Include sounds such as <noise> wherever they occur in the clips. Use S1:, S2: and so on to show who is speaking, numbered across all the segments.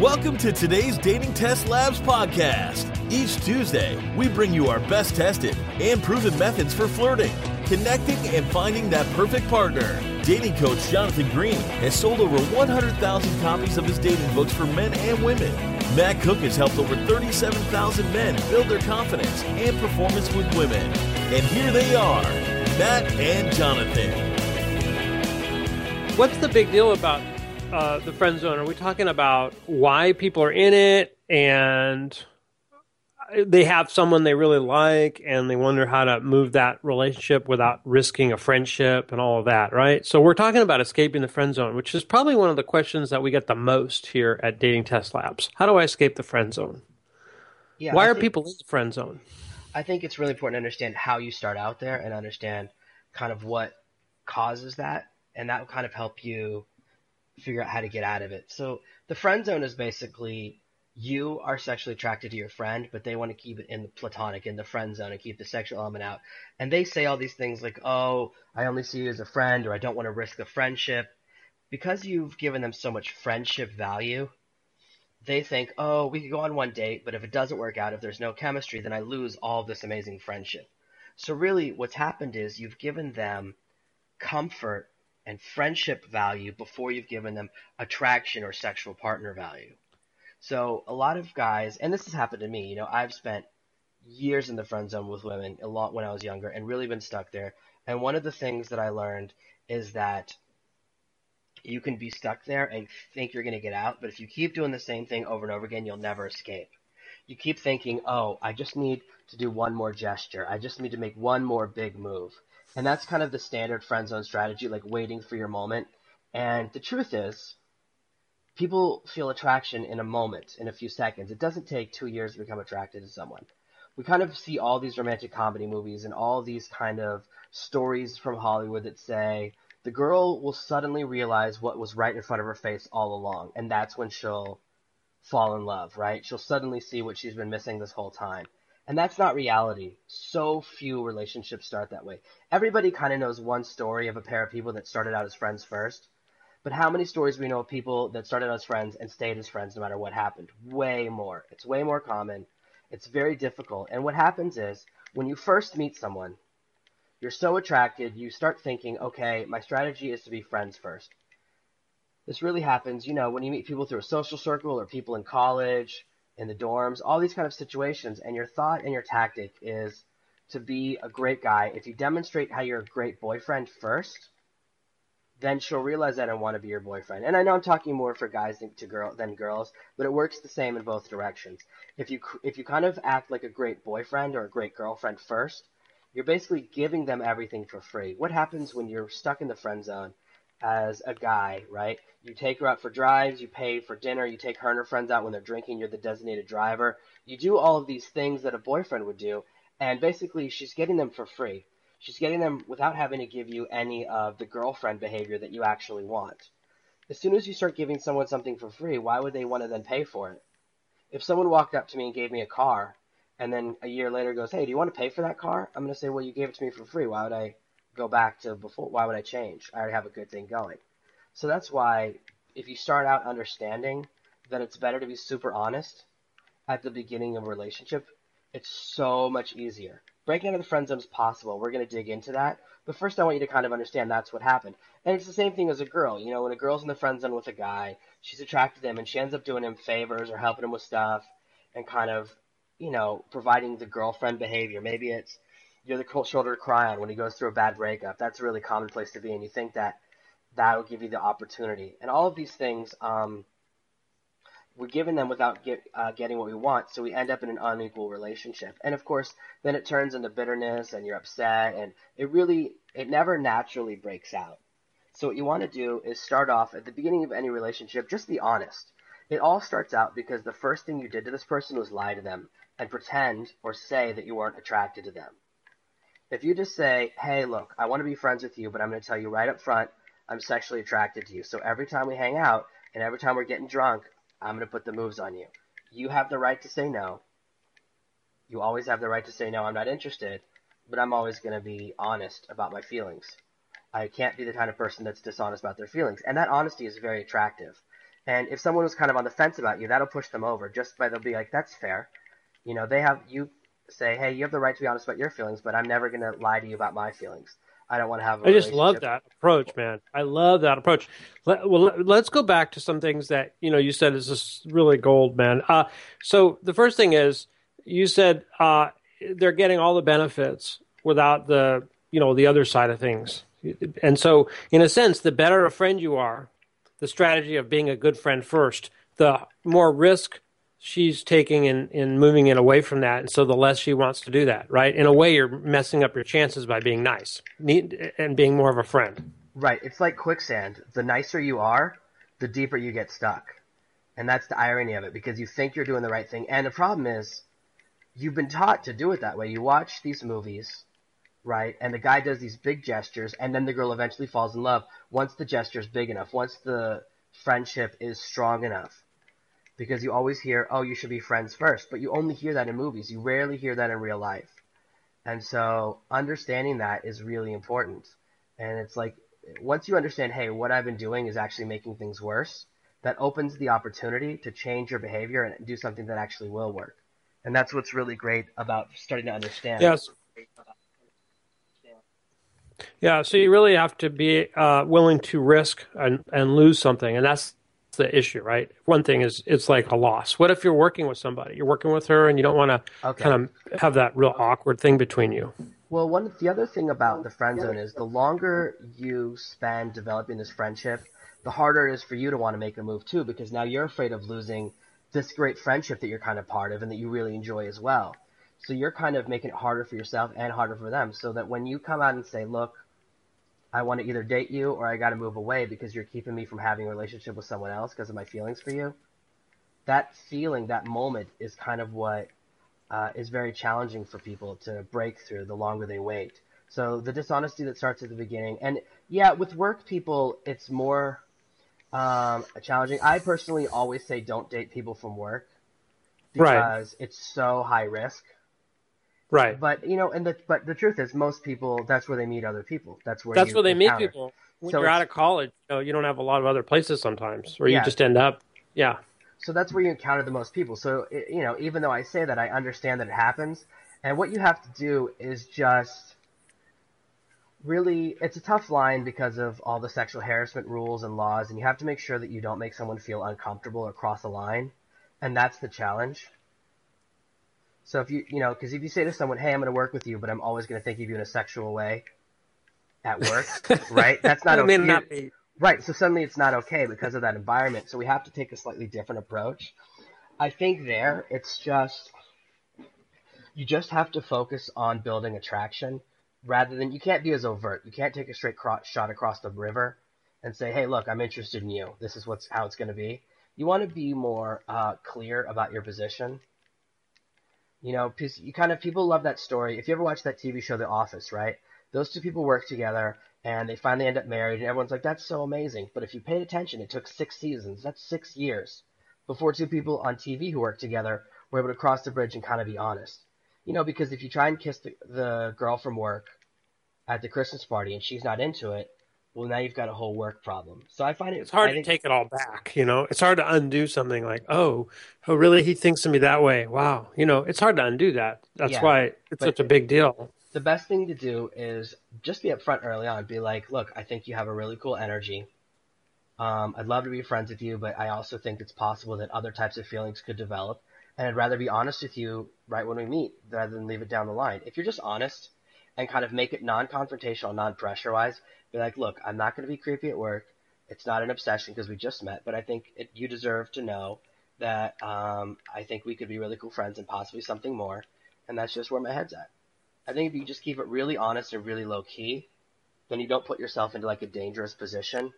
S1: Welcome to today's Dating Test Labs podcast. Each Tuesday, we bring you our best tested and proven methods for flirting, connecting, and finding that perfect partner. Dating coach Jonathan Green has sold over 100,000 copies of his dating books for men and women. Matt Cook has helped over 37,000 men build their confidence and performance with women. And here they are, Matt and Jonathan.
S2: What's the big deal about uh, the friend zone? Are we talking about why people are in it and they have someone they really like and they wonder how to move that relationship without risking a friendship and all of that, right? So we're talking about escaping the friend zone, which is probably one of the questions that we get the most here at Dating Test Labs. How do I escape the friend zone?
S3: Yeah,
S2: why
S3: I
S2: are
S3: think-
S2: people in the friend zone?
S3: I think it's really important to understand how you start out there and understand kind of what causes that, and that will kind of help you figure out how to get out of it. So the friend zone is basically you are sexually attracted to your friend, but they want to keep it in the platonic, in the friend zone, and keep the sexual element out. And they say all these things like, "Oh, I only see you as a friend," or "I don't want to risk a friendship," because you've given them so much friendship value they think, oh, we could go on one date, but if it doesn't work out, if there's no chemistry, then I lose all this amazing friendship. So really, what's happened is you've given them comfort and friendship value before you've given them attraction or sexual partner value. So a lot of guys, and this has happened to me, you know, I've spent years in the friend zone with women a lot when I was younger and really been stuck there. And one of the things that I learned is that you can be stuck there and think you're going to get out, but if you keep doing the same thing over and over again, you'll never escape. You keep thinking, oh, I just need to do one more gesture. I just need to make one more big move. And that's kind of the standard friend zone strategy, like waiting for your moment. And the truth is, people feel attraction in a moment, in a few seconds. It doesn't take two years to become attracted to someone. We kind of see all these romantic comedy movies and all these kind of stories from Hollywood that say, the girl will suddenly realize what was right in front of her face all along, and that's when she'll fall in love, right? She'll suddenly see what she's been missing this whole time. And that's not reality. So few relationships start that way. Everybody kind of knows one story of a pair of people that started out as friends first. But how many stories do we know of people that started out as friends and stayed as friends no matter what happened? Way more. It's way more common. It's very difficult. And what happens is when you first meet someone, you're so attracted, you start thinking, okay, my strategy is to be friends first. This really happens, you know, when you meet people through a social circle or people in college, in the dorms, all these kind of situations, and your thought and your tactic is to be a great guy. If you demonstrate how you're a great boyfriend first, then she'll realize that and want to be your boyfriend. And I know I'm talking more for guys than to girl than girls, but it works the same in both directions. If you if you kind of act like a great boyfriend or a great girlfriend first, you're basically giving them everything for free. What happens when you're stuck in the friend zone as a guy, right? You take her out for drives, you pay for dinner, you take her and her friends out when they're drinking, you're the designated driver. You do all of these things that a boyfriend would do, and basically she's getting them for free. She's getting them without having to give you any of the girlfriend behavior that you actually want. As soon as you start giving someone something for free, why would they want to then pay for it? If someone walked up to me and gave me a car, and then a year later goes, "Hey, do you want to pay for that car?" I'm going to say, "Well, you gave it to me for free. Why would I go back to before? Why would I change? I already have a good thing going." So that's why if you start out understanding that it's better to be super honest at the beginning of a relationship, it's so much easier. Breaking out of the friend zone is possible. We're going to dig into that. But first, I want you to kind of understand that's what happened. And it's the same thing as a girl. You know, when a girl's in the friend zone with a guy, she's attracted to him and she ends up doing him favors or helping him with stuff and kind of you know, providing the girlfriend behavior. Maybe it's you're the cold shoulder to cry on when he goes through a bad breakup. That's a really common place to be, and you think that that will give you the opportunity. And all of these things, um, we're giving them without get, uh, getting what we want, so we end up in an unequal relationship. And of course, then it turns into bitterness, and you're upset, and it really, it never naturally breaks out. So what you want to do is start off at the beginning of any relationship, just be honest. It all starts out because the first thing you did to this person was lie to them and pretend or say that you weren't attracted to them. If you just say, hey, look, I want to be friends with you, but I'm going to tell you right up front, I'm sexually attracted to you. So every time we hang out and every time we're getting drunk, I'm going to put the moves on you. You have the right to say no. You always have the right to say no, I'm not interested, but I'm always going to be honest about my feelings. I can't be the kind of person that's dishonest about their feelings. And that honesty is very attractive. And if someone was kind of on the fence about you, that'll push them over just by they'll be like, that's fair. You know, they have you say, hey, you have the right to be honest about your feelings, but I'm never going to lie to you about my feelings. I don't want to have. I
S2: just love that approach, man. I love that approach. Let, well, let's go back to some things that you know you said is just really gold, man. Uh, so the first thing is you said uh, they're getting all the benefits without the you know the other side of things, and so in a sense, the better a friend you are, the strategy of being a good friend first, the more risk she's taking and, in moving it away from that. And so the less she wants to do that, right? In a way, you're messing up your chances by being nice and being more of a friend.
S3: Right. It's like quicksand. The nicer you are, the deeper you get stuck. And that's the irony of it because you think you're doing the right thing. And the problem is, you've been taught to do it that way. You watch these movies, right? And the guy does these big gestures, and then the girl eventually falls in love once the gesture is big enough, once the friendship is strong enough because you always hear, oh, you should be friends first, but you only hear that in movies. You rarely hear that in real life. And so understanding that is really important. And it's like, once you understand, hey, what I've been doing is actually making things worse, that opens the opportunity to change your behavior and do something that actually will work. And that's what's really great about starting to understand.
S2: Yes. Yeah, so you really have to be uh, willing to risk and, and lose something, and that's the issue, right? One thing is it's like a loss. What if you're working with somebody? You're working with her and you don't want to okay. kind of have that real awkward thing between you.
S3: Well, one the other thing about the friend zone is the longer you spend developing this friendship, the harder it is for you to want to make a move too, because now you're afraid of losing this great friendship that you're kind of part of and that you really enjoy as well. So you're kind of making it harder for yourself and harder for them, so that when you come out and say, "Look, I want to either date you or I got to move away because you're keeping me from having a relationship with someone else because of my feelings for you. That feeling, that moment is kind of what uh, is very challenging for people to break through the longer they wait. So the dishonesty that starts at the beginning, and yeah, with work people, it's more um, challenging. I personally always say don't date people from work because right. it's so high risk.
S2: Right.
S3: But you know, and the but the truth is, most people that's where they meet other people. That's where
S2: that's where they
S3: encounter.
S2: meet people. When so you're out of college, you, know, you don't have a lot of other places sometimes, where yeah. you just end up. Yeah.
S3: So that's where you encounter the most people. So you know, even though I say that, I understand that it happens, and what you have to do is just really it's a tough line because of all the sexual harassment rules and laws and you have to make sure that you don't make someone feel uncomfortable or cross a line and that's the challenge so if you, you know, because if you say to someone, "Hey, I'm going to work with you, but I'm always going to think of you in a sexual way at work," <laughs> right? That's not okay. Not right. So suddenly it's not okay because of that environment. So we have to take a slightly different approach. I think there it's just you just have to focus on building attraction rather than you can't be as overt. You can't take a straight shot across the river and say, "Hey, look, I'm interested in you. This is what's how it's going to be." You want to be more uh, clear about your position you know, you kind of people love that story. If you ever watch that TV show, The Office, right? Those two people work together and they finally end up married, and everyone's like, "That's so amazing." But if you paid attention, it took six seasons. That's six years before two people on TV who work together were able to cross the bridge and kind of be honest. You know, because if you try and kiss the, the girl from work at the Christmas party and she's not into it, well, now you've got a whole work problem. So I find it.
S2: It's hard
S3: I
S2: to take it all back. You know, it's hard to undo something like, oh, oh, really? He thinks of me that way. Wow. You know, it's hard to undo that. That's yeah, why it's such a big deal.
S3: The best thing to do is just be upfront early on. Be like, look, I think you have a really cool energy. Um, I'd love to be friends with you, but I also think it's possible that other types of feelings could develop. And I'd rather be honest with you right when we meet rather than leave it down the line. If you're just honest and kind of make it non-confrontational, non-pressure wise, be like, look, I'm not going to be creepy at work. It's not an obsession because we just met, but I think it, you deserve to know that um, I think we could be really cool friends and possibly something more. And that's just where my head's at. I think if you just keep it really honest and really low key, then you don't put yourself into like a dangerous position.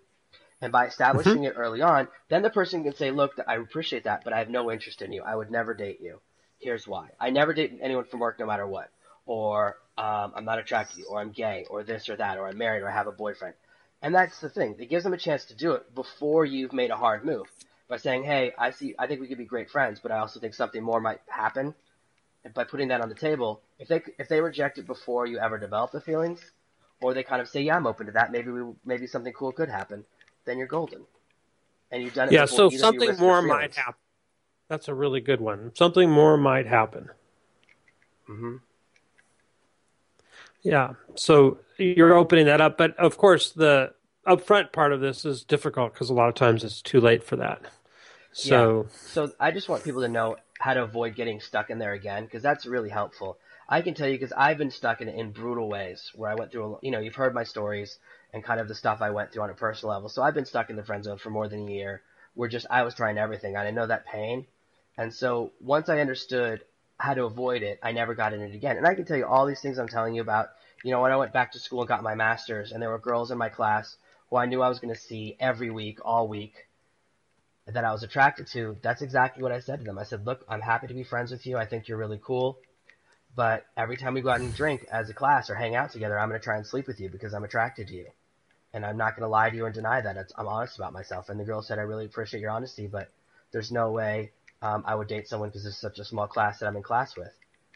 S3: And by establishing mm-hmm. it early on, then the person can say, look, I appreciate that, but I have no interest in you. I would never date you. Here's why. I never date anyone from work no matter what. Or um, I'm not attracted to you, or I'm gay, or this or that, or I'm married, or I have a boyfriend. And that's the thing. It gives them a chance to do it before you've made a hard move by saying, "Hey, I see. I think we could be great friends, but I also think something more might happen." And by putting that on the table, if they if they reject it before you ever develop the feelings, or they kind of say, "Yeah, I'm open to that. Maybe we maybe something cool could happen," then you're golden. and you've done it.
S2: Yeah, so something more might happen. That's a really good one. Something more might happen.
S3: Mhm.
S2: Yeah. So you're opening that up, but of course the upfront part of this is difficult because a lot of times it's too late for that. So
S3: So I just want people to know how to avoid getting stuck in there again because that's really helpful. I can tell you because I've been stuck in in brutal ways where I went through. A, you know, you've heard my stories and kind of the stuff I went through on a personal level. So I've been stuck in the friend zone for more than a year. Where just I was trying everything I didn't know that pain. And so once I understood how to avoid it, I never got in it again. And I can tell you all these things I'm telling you about. You know, when I went back to school and got my master's, and there were girls in my class who I knew I was going to see every week, all week, that I was attracted to, that's exactly what I said to them. I said, look, I'm happy to be friends with you. I think you're really cool. But every time we go out and drink as a class or hang out together, I'm going to try and sleep with you because I'm attracted to you. And I'm not going to lie to you and deny that. It's, I'm honest about myself. And the girl said, I really appreciate your honesty, but there's no way um, I would date someone because it's such a small class that I'm in class with.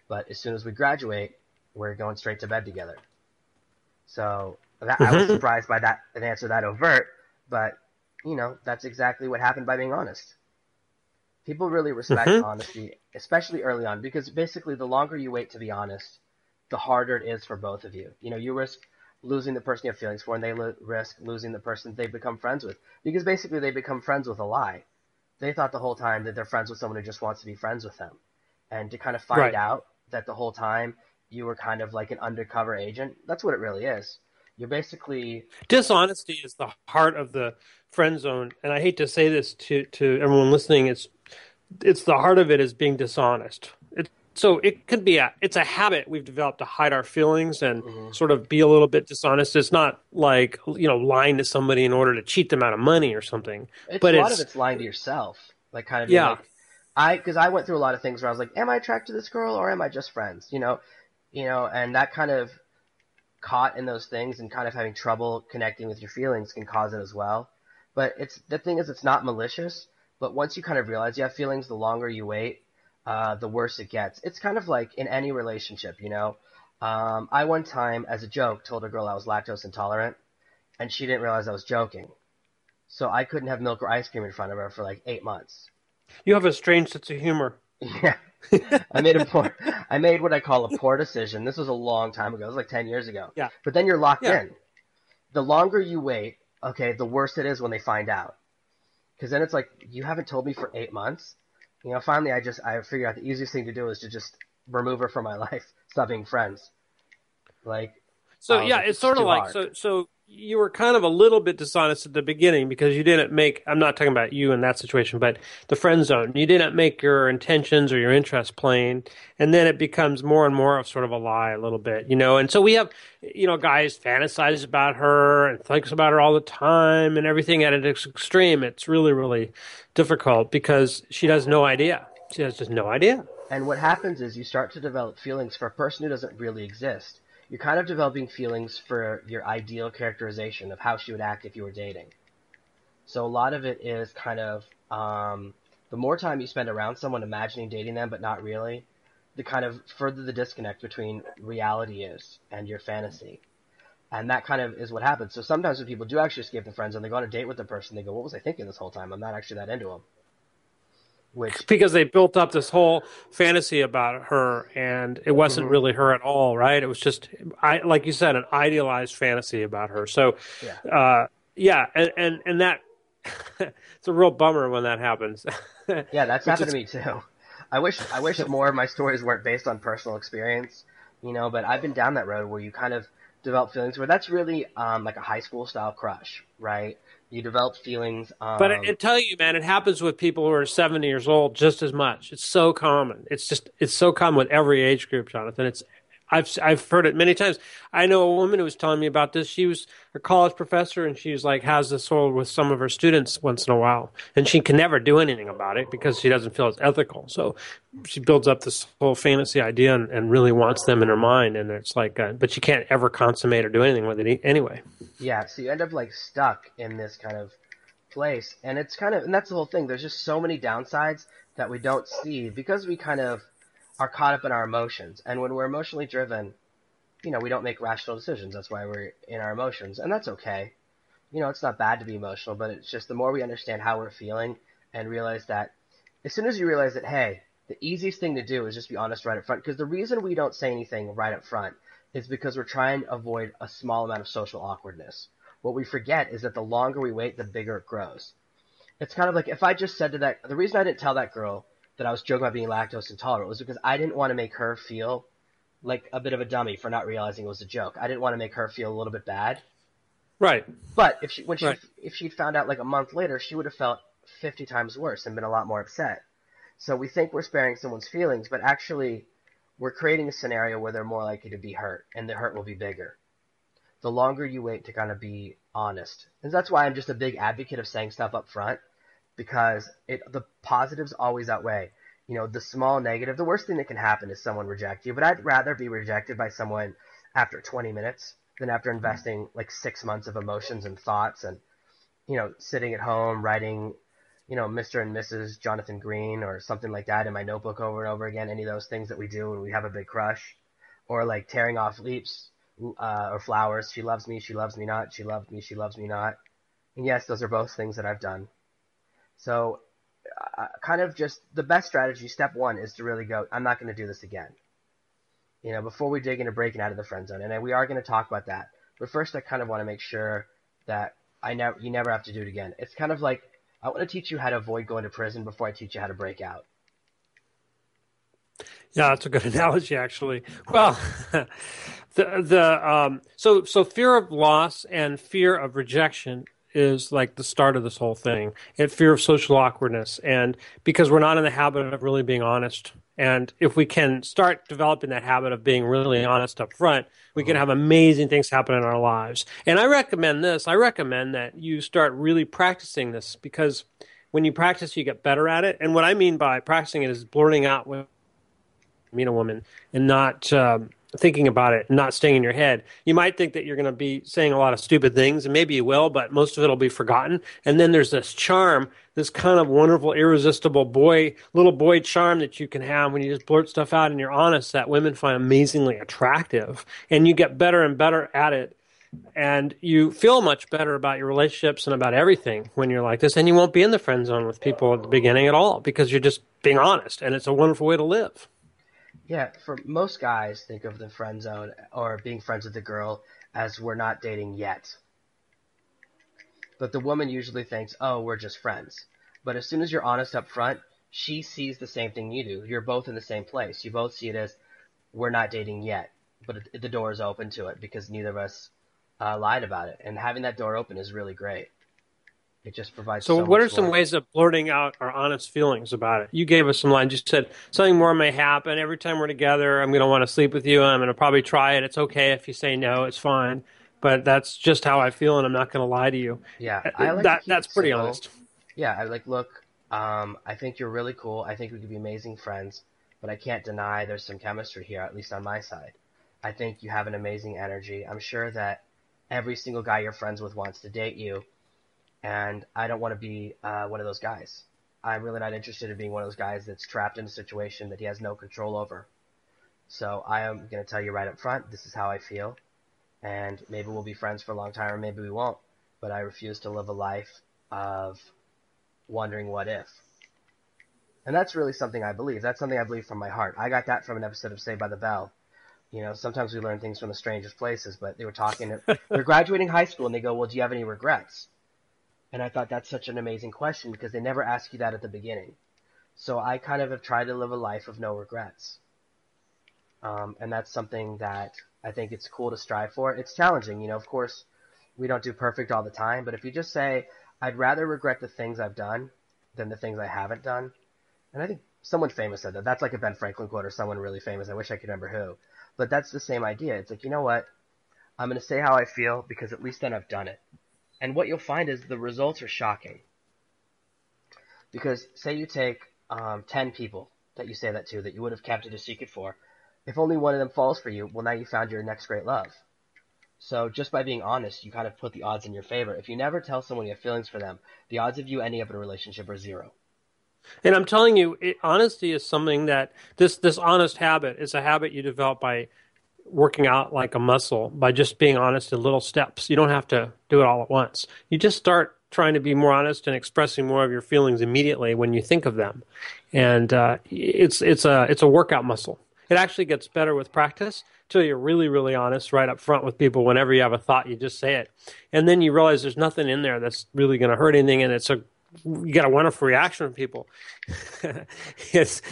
S3: But as soon as we graduate, we're going straight to bed together. So that, I was
S2: Mhm.
S3: surprised by that, an answer that overt, but you know, that's exactly what happened by being honest. People really respect
S2: Mhm.
S3: honesty, especially early on, because basically the longer you wait to be honest, the harder it is for both of you. You know, you risk losing the person you have feelings for, and they lo- risk losing the person they've become friends with, because basically they become friends with a lie. They thought the whole time that they're friends with someone who just wants to be friends with them, and to kind of find
S2: Right.
S3: out that the whole time you were kind of like an undercover agent. That's what it really is. You're basically
S2: dishonesty is the heart of the friend zone and i hate to say this to to everyone listening it's it's the heart of it is being dishonest so it could be a it's a habit we've developed to hide our feelings and
S3: Mhm.
S2: sort of be a little bit dishonest it's not like you know lying to somebody in order to cheat them out of money or something
S3: It's
S2: But
S3: a lot
S2: it's-
S3: of it's lying to yourself. Like kind of
S2: Yeah.
S3: Like, I because I went through a lot of things where I was like, am I attracted to this girl or am I just friends? You know, you know, and that kind of caught in those things and kind of having trouble connecting with your feelings can cause it as well. But it's the thing is, it's not malicious. But once you kind of realize you have feelings, the longer you wait, uh, the worse it gets. It's kind of like in any relationship, you know. Um, I one time, as a joke, told a girl I was lactose intolerant, and she didn't realize I was joking. So I couldn't have milk or ice cream in front of her for like eight months.
S2: you have a strange sense of humor
S3: Yeah. <laughs> I made a poor, I made what I call a poor decision. This was a long time ago. It was like 10 years ago.
S2: Yeah.
S3: But then you're locked
S2: Yeah.
S3: in. The longer you wait, okay, the worse it is when they find out. Because then it's like, you haven't told me for eight months. You know, finally I just, I figured out the easiest thing to do is to just remove her from my <laughs> life. Stop being friends. Like,
S2: So
S3: Oh,
S2: yeah,
S3: it's
S2: it's sort of like
S3: hard.
S2: so so you were kind of a little bit dishonest at the beginning because you didn't make I'm not talking about you in that situation, but the friend zone. You didn't make your intentions or your interests plain, and then it becomes more and more of sort of a lie a little bit, you know. And so we have you know, guys fantasize about her and thinks about her all the time and everything at its extreme. It's really, really difficult because she has no idea. She has just no idea.
S3: And what happens is you start to develop feelings for a person who doesn't really exist. You're kind of developing feelings for your ideal characterization of how she would act if you were dating. So a lot of it is kind of um, the more time you spend around someone imagining dating them but not really, the kind of further the disconnect between reality is and your fantasy. And that kind of is what happens. So sometimes when people do actually escape the friends and they go on a date with the person, they go, "What was I thinking this whole time? I'm not actually that into him." Which
S2: because they built up this whole fantasy about her and it wasn't
S3: Mhm.
S2: really her at all right it was just i like you said an idealized fantasy about her so
S3: Yeah.
S2: uh yeah and and, and that <laughs> it's a real bummer when that happens <laughs>
S3: Yeah, that's <laughs> happened
S2: is-
S3: to me too. I wish I wish more of my stories weren't based on personal experience, you know. But I've been down that road where you kind of develop feelings where that's really um, like a high school style crush, right? You develop feelings. Um,
S2: but I, I tell you man it happens with people who are 70 years old just as much it's so common it's just it's so common with every age group jonathan it's I've I've heard it many times. I know a woman who was telling me about this. She was a college professor, and she was like has this whole with some of her students once in a while, and she can never do anything about it because she doesn't feel it's ethical. So she builds up this whole fantasy idea and, and really wants them in her mind, and it's like, uh, but she can't ever consummate or do anything with it anyway.
S3: yeah, so you end up like stuck in this kind of place, and it's kind of and that's the whole thing. There's just so many downsides that we don't see because we kind of are caught up in our emotions, and when we're emotionally driven, you know, we don't make rational decisions. That's why we're in our emotions, and that's okay. you know, it's not bad to be emotional, but it's just the more we understand how we're feeling and realize that as soon as you realize that, hey, the easiest thing to do is just be honest right up front. Because the reason we don't say anything right up front is because we're trying to avoid a small amount of social awkwardness. What we forget is that the longer we wait, the bigger it grows. It's kind of like if I just said to that, the reason I didn't tell that girl that I was joking about being lactose intolerant was because I didn't want to make her feel like a bit of a dummy for not realizing it was a joke. I didn't want to make her feel a little bit bad.
S2: Right.
S3: But if she when she
S2: Right.
S3: if she'd found out like a month later, she would have felt 50 times worse and been a lot more upset. So we think we're sparing someone's feelings, but actually we're creating a scenario where they're more likely to be hurt and the hurt will be bigger. The longer you wait to kind of be honest. And that's why I'm just a big advocate of saying stuff up front because it the positives always outweigh. You know, the small negative, the worst thing that can happen is someone reject you, but I'd rather be rejected by someone after 20 minutes than after investing like 6 months of emotions and thoughts and you know, sitting at home writing you know, Mr. and Mrs. Jonathan Green or something like that in my notebook over and over again. Any of those things that we do when we have a big crush, or like tearing off leaves uh, or flowers. She loves me, she loves me not. She loved me, she loves me not. And yes, those are both things that I've done. So, uh, kind of just the best strategy. Step one is to really go. I'm not going to do this again. You know, before we dig into breaking out of the friend zone, and we are going to talk about that. But first, I kind of want to make sure that I never, you never have to do it again. It's kind of like I want to teach you how to avoid going to prison before I teach you how to break out.
S2: Yeah, that's a good <laughs> analogy, actually. Well, <laughs> the the um, so so fear of loss and fear of rejection is like the start of this whole thing, and fear of social awkwardness, and because we're not in the habit of really being honest, and if we can start developing that habit of being really honest up front, we can have amazing things happen in our lives. And I recommend this. I recommend that you start really practicing this because when you practice, you get better at it. And what I mean by practicing it is blurting out with mean a woman and not um, thinking about it, not staying in your head. You might think that you're going to be saying a lot of stupid things, and maybe you will, but most of it will be forgotten. And then there's this charm, this kind of wonderful, irresistible boy, little boy charm that you can have when you just blurt stuff out and you're honest that women find amazingly attractive. And you get better and better at it. And you feel much better about your relationships and about everything when you're like this. And you won't be in the friend zone with people at the beginning at all because you're just being honest. And it's a wonderful way to live.
S3: Yeah, for most guys, think of the friend zone or being friends with the girl as we're not dating yet. But the woman usually thinks, oh, we're just friends. But as soon as you're honest up front, she sees the same thing you do. You're both in the same place. You both see it as we're not dating yet, but the door is open to it because neither of us uh, lied about it. And having that door open is really great. It just provides.
S2: So,
S3: So,
S2: what are some ways of blurting out our honest feelings about it? You gave us some lines. You said something more may happen every time we're together. I'm going to want to sleep with you, I'm going to probably try it. It's okay if you say no. It's fine, but that's just how I feel, and I'm not going to lie to you.
S3: Yeah,
S2: Uh,
S3: I like
S2: that that's pretty honest.
S3: Yeah, I like look. Um, I think you're really cool. I think we could be amazing friends, but I can't deny there's some chemistry here, at least on my side. I think you have an amazing energy. I'm sure that every single guy you're friends with wants to date you, and I don't want to be uh, one of those guys. I'm really not interested in being one of those guys that's trapped in a situation that he has no control over. So I am going to tell you right up front, this is how I feel, and maybe we'll be friends for a long time, or maybe we won't. But I refuse to live a life of wondering what if. And that's really something I believe. That's something I believe from my heart. I got that from an episode of Saved by the Bell. You know, sometimes we learn things from the strangest places, but they were talking, they're <laughs> graduating high school and they go, well, do you have any regrets? And I thought that's such an amazing question because they never ask you that at the beginning. So I kind of have tried to live a life of no regrets. Um, and that's something that I think it's cool to strive for. It's challenging, you know, of course, we don't do perfect all the time, but if you just say, I'd rather regret the things I've done than the things I haven't done. And I think someone famous said that. That's like a Ben Franklin quote or someone really famous. I wish I could remember who. But that's the same idea. It's like, you know what? I'm going to say how I feel because at least then I've done it. And what you'll find is the results are shocking. Because say you take um, 10 people that you say that to that you would have kept it a secret for. If only one of them falls for you, well, now you found your next great love. So just by being honest, you kind of put the odds in your favor. If you never tell someone you have feelings for them, the odds of you ending up in a relationship are zero.
S2: And I'm telling you, it, honesty is something that this this honest habit is a habit you develop by working out like a muscle by just being honest in little steps. You don't have to do it all at once. You just start trying to be more honest and expressing more of your feelings immediately when you think of them, and uh, it's it's a it's a workout muscle. It actually gets better with practice until you're really really honest right up front with people. Whenever you have a thought, you just say it, and then you realize there's nothing in there that's really going to hurt anything, and it's a you get a wonderful reaction from people. <laughs> it's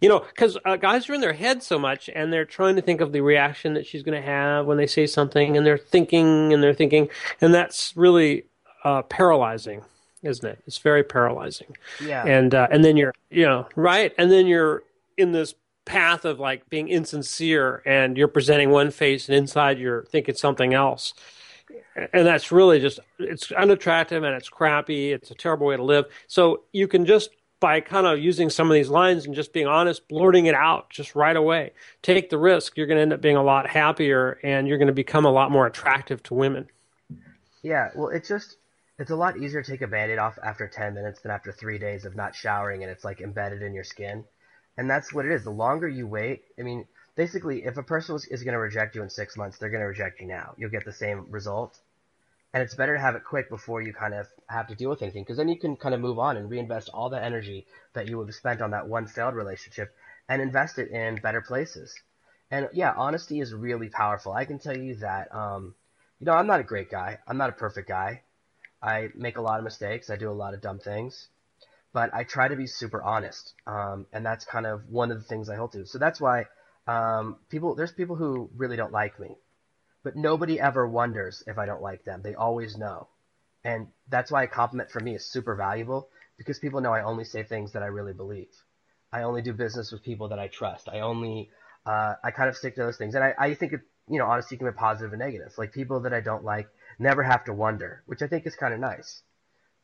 S2: you know, because uh, guys are in their head so much, and they're trying to think of the reaction that she's going to have when they say something, and they're thinking and they're thinking, and that's really uh, paralyzing, isn't it? It's very paralyzing.
S3: Yeah.
S2: And uh, and then you're, you know, right, and then you're in this path of like being insincere, and you're presenting one face, and inside you're thinking something else. And that's really just, it's unattractive and it's crappy. It's a terrible way to live. So you can just by kind of using some of these lines and just being honest, blurting it out just right away. Take the risk. You're going to end up being a lot happier and you're going to become a lot more attractive to women.
S3: Yeah, well, it's just, it's a lot easier to take a band aid off after 10 minutes than after three days of not showering and it's like embedded in your skin. And that's what it is. The longer you wait, I mean, basically, if a person is going to reject you in six months, they're going to reject you now. You'll get the same result and it's better to have it quick before you kind of have to deal with anything because then you can kind of move on and reinvest all the energy that you would have spent on that one failed relationship and invest it in better places. And yeah honesty is really powerful. I can tell you that um, you know i'm not a great guy. I'm not a perfect guy. I make a lot of mistakes. I do a lot of dumb things. But i try to be super honest um, and that's kind of one of the things i hold to. So that's why um, people there's people who really don't like me but nobody ever wonders if I don't like them. They always know. And that's why a compliment for me is super valuable because people know I only say things that I really believe. I only do business with people that I trust. I only, uh, I kind of stick to those things. And I, I think, it, you know, honesty can be positive and negative. Like people that I don't like never have to wonder, which I think is kind of nice.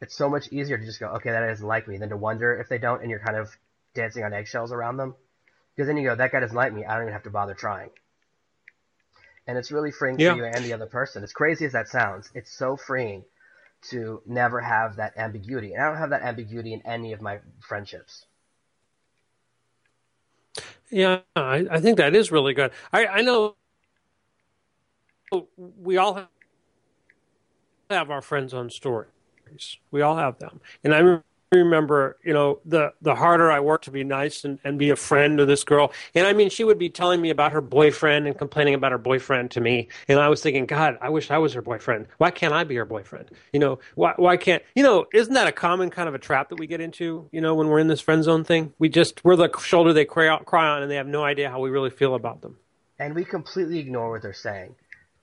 S3: It's so much easier to just go, okay, that doesn't like me than to wonder if they don't and you're kind of dancing on eggshells around them. Because then you go, that guy doesn't like me. I don't even have to bother trying and it's really freeing yeah. for you and the other person. As crazy as that sounds, it's so freeing to never have that ambiguity. And I don't have that ambiguity in any of my friendships.
S2: Yeah, I, I think that is really good. I, I know we all have, have our friends on stories. We all have them. And I remember, you know, the the harder I worked to be nice and, and be a friend to this girl. And I mean, she would be telling me about her boyfriend and complaining about her boyfriend to me. And I was thinking, God, I wish I was her boyfriend. Why can't I be her boyfriend? You know, why why can't you know, isn't that a common kind of a trap that we get into, you know, when we're in this friend zone thing? We just we're the shoulder they cry, cry on and they have no idea how we really feel about them.
S3: And we completely ignore what they're saying.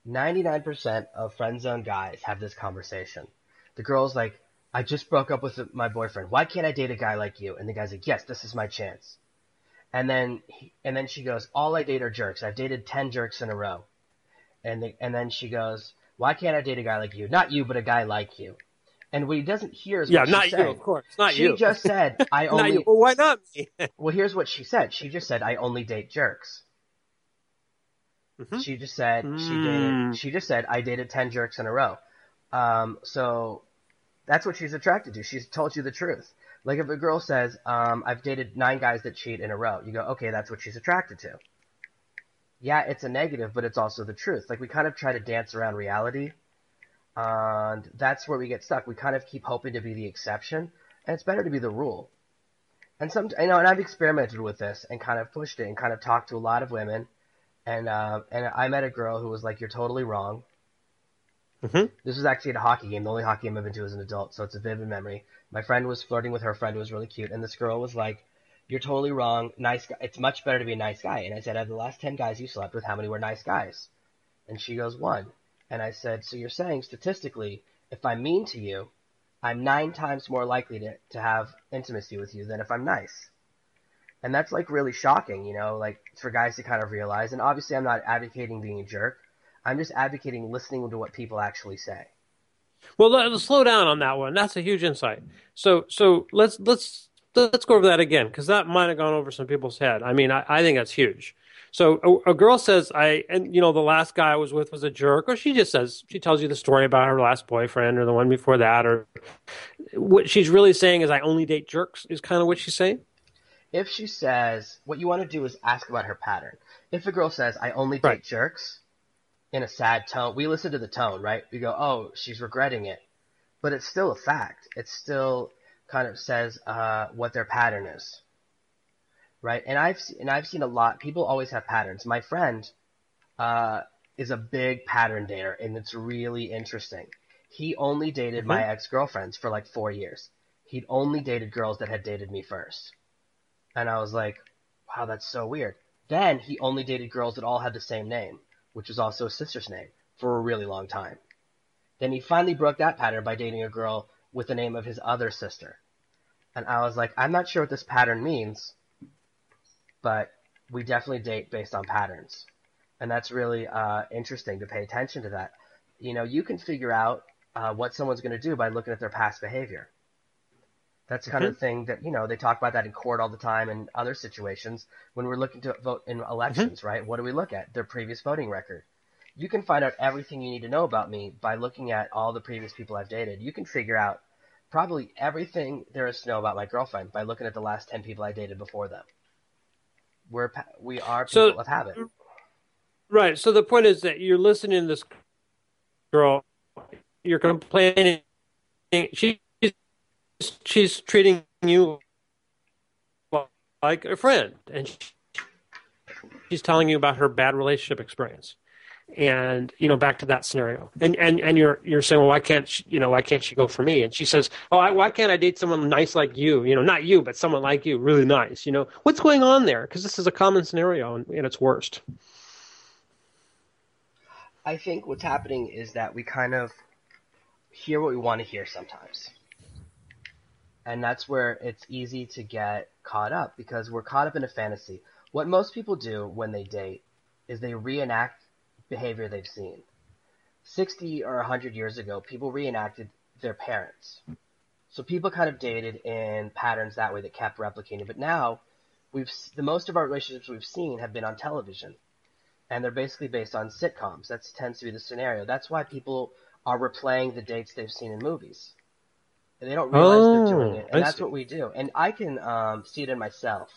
S3: 99% of friend zone guys have this conversation. The girl's like, I just broke up with my boyfriend. Why can't I date a guy like you? And the guy's like, yes, this is my chance. And then, he, and then she goes, all I date are jerks. I've dated 10 jerks in a row. And the, and then she goes, why can't I date a guy like you? Not you, but a guy like you. And what he doesn't hear is
S2: yeah, not you, of course, not
S3: she
S2: you.
S3: She just said, <laughs> I only.
S2: well, why not me? <laughs>
S3: well, here's what she said. She just said, I only date jerks. Mm-hmm. She just said mm. she dated. Hmm. She just said I dated ten jerks in a row. Um, so that's what she's attracted to. She's told you the truth. Like if a girl says, um, I've dated nine guys that cheat in a row, you go, okay, that's what she's attracted to. Yeah, it's a negative, but it's also the truth. Like we kind of try to dance around reality, and that's where we get stuck. We kind of keep hoping to be the exception, and it's better to be the rule. And some, you know, and I've experimented with this and kind of pushed it and kind of talked to a lot of women, and uh, and I met a girl who was like, "You're totally wrong." Mm-hmm. This was actually at a hockey game, the only hockey game I've been to as an adult, so it's a vivid memory. My friend was flirting with her friend who was really cute, and this girl was like, "You're totally wrong. Nice guy. It's much better to be a nice guy." And I said, "Out of the last ten guys you slept with, how many were nice guys?" And she goes, "One." And I said, "So you're saying statistically, if I'm mean to you, I'm nine times more likely to to have intimacy with you than if I'm nice." And that's like really shocking, you know, like for guys to kind of realize. And obviously, I'm not advocating being a jerk I'm just advocating listening to what people actually say.
S2: Well, let's slow down on that one. That's a huge insight. So, so let's let's let's go over that again because that might have gone over some people's head. I mean, I, I think that's huge. So a, a, girl says, "I," and you know, the last guy I was with was a jerk, or she just says she tells you the story about her last boyfriend or the one before that, or what she's really saying is, "I only date jerks." Is kind of what she's saying.
S3: if she says what you want to do is ask about her pattern. If a girl says I only date
S2: Right.
S3: jerks in a sad tone, we listen to the tone, right? We go, "Oh, she's regretting it." But it's still a fact. It still kind of says uh, what their pattern is. Right? And I've and I've seen a lot people always have patterns. My friend uh, is a big pattern dater and it's really interesting. He only dated my ex-girlfriends for like 4 years. He'd only dated girls that had dated me first. And I was like, wow, that's so weird. Then he only dated girls that all had the same name, which was also his sister's name, for a really long time. Then he finally broke that pattern by dating a girl with the name of his other sister. And I was like, I'm not sure what this pattern means, but we definitely date based on patterns. And that's really uh, interesting to pay attention to that. You know, you can figure out uh, what someone's going to do by looking at their past behavior. That's the kind of mm-hmm. thing that, you know, they talk about that in court all the time and other situations when we're looking to vote in elections, mm-hmm. right? What do we look at? Their previous voting record. You can find out everything you need to know about me by looking at all the previous people I've dated. You can figure out probably everything there is to know about my girlfriend by looking at the last 10 people I dated before them. We're, we are
S2: So-
S3: people of habit.
S2: Right. So the point is that you're listening to this girl, you're complaining. She's she's treating you like a friend, and she's telling you about her bad relationship experience. And you know, back to that scenario, and and and you're you're saying, well, why can't she, you know why can't she go for me? And she says, oh, I, why can't I date someone nice like you? You know, not you, but someone like you, really nice. You know, what's going on there? Because this is a common scenario, and, and its worst.
S3: I think what's happening is that we kind of hear what we want to hear sometimes. And that's where it's easy to get caught up because we're caught up in a fantasy. What most people do when they date is they reenact behavior they've seen. 60 or 100 years ago, people reenacted their parents. So people kind of dated in patterns that way that kept replicating. But now, we've the most of our relationships we've seen have been on television and they're basically based on sitcoms. That tends to be the scenario. That's why people are replaying the dates they've seen in movies. And they don't realize they're doing
S2: Oh,
S3: it. And
S2: I
S3: that's
S2: see.
S3: what we do. And I can um, see it in myself.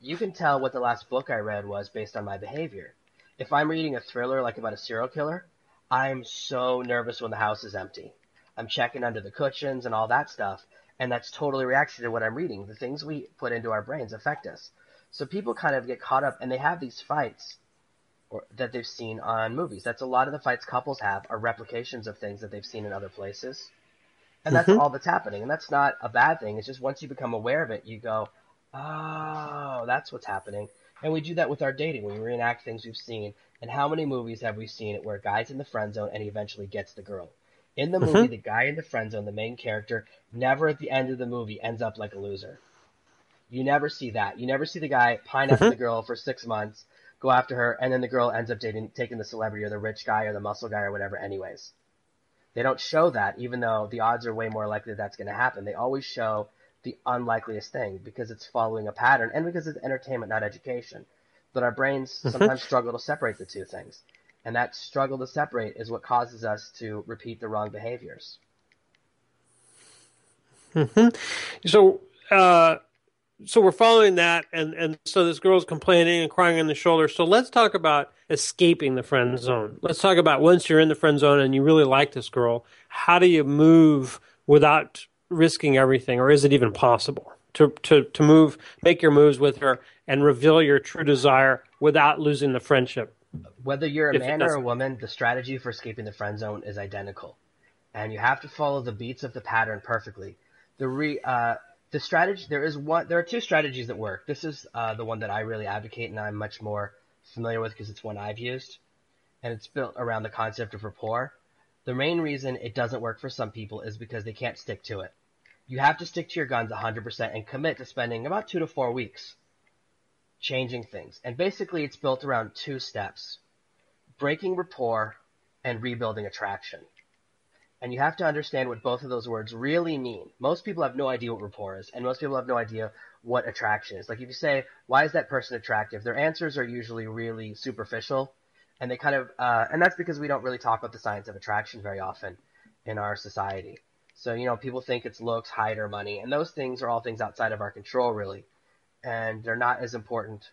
S3: You can tell what the last book I read was based on my behavior. If I'm reading a thriller like about a serial killer, I'm so nervous when the house is empty. I'm checking under the cushions and all that stuff. And that's totally reaction to what I'm reading. The things we put into our brains affect us. So people kind of get caught up and they have these fights or that they've seen on movies. That's a lot of the fights couples have are replications of things that they've seen in other places. And that's mm-hmm. all that's happening. And that's not a bad thing. It's just once you become aware of it, you go, oh, that's what's happening. And we do that with our dating. We reenact things we've seen. And how many movies have we seen where a guy's in the friend zone and he eventually gets the girl? In the movie, mm-hmm. the guy in the friend zone, the main character, never at the end of the movie ends up like a loser. You never see that. You never see the guy pine after mm-hmm. the girl for six months, go after her, and then the girl ends up dating, taking the celebrity or the rich guy or the muscle guy or whatever. Anyways, they don't show that, even though the odds are way more likely that that's going to happen. They always show the unlikeliest thing because it's following a pattern and because it's entertainment, not education. But our brains sometimes struggle to separate the two things, and that struggle to separate is what causes us to repeat the wrong behaviors.
S2: So, uh, so we're following that, and and so this girl's complaining and crying on the shoulder. So let's talk about escaping the friend zone. Let's talk about once you're in the friend zone and you really like this girl, how do you move without risking everything, or is it even possible to to to move, make your moves with her, and reveal your true desire without losing the friendship?
S3: Whether you're a man or a woman, the strategy for escaping the friend zone is identical, and you have to follow the beats of the pattern perfectly. The re uh, the strategy there is one there are two strategies that work. This is uh, the one that I really advocate and I'm much more familiar with because it's one I've used, and it's built around the concept of rapport. The main reason it doesn't work for some people is because they can't stick to it. You have to stick to your guns 100% and commit to spending about two to four weeks changing things. And basically, it's built around two steps breaking rapport and rebuilding attraction. And you have to understand what both of those words really mean. Most people have no idea what rapport is, and most people have no idea what attraction is. Like if you say, why is that person attractive? Their answers are usually really superficial, and they kind of, uh, and that's because we don't really talk about the science of attraction very often in our society. So, you know, people think it's looks, height, or money, and those things are all things outside of our control, really. and they're not as important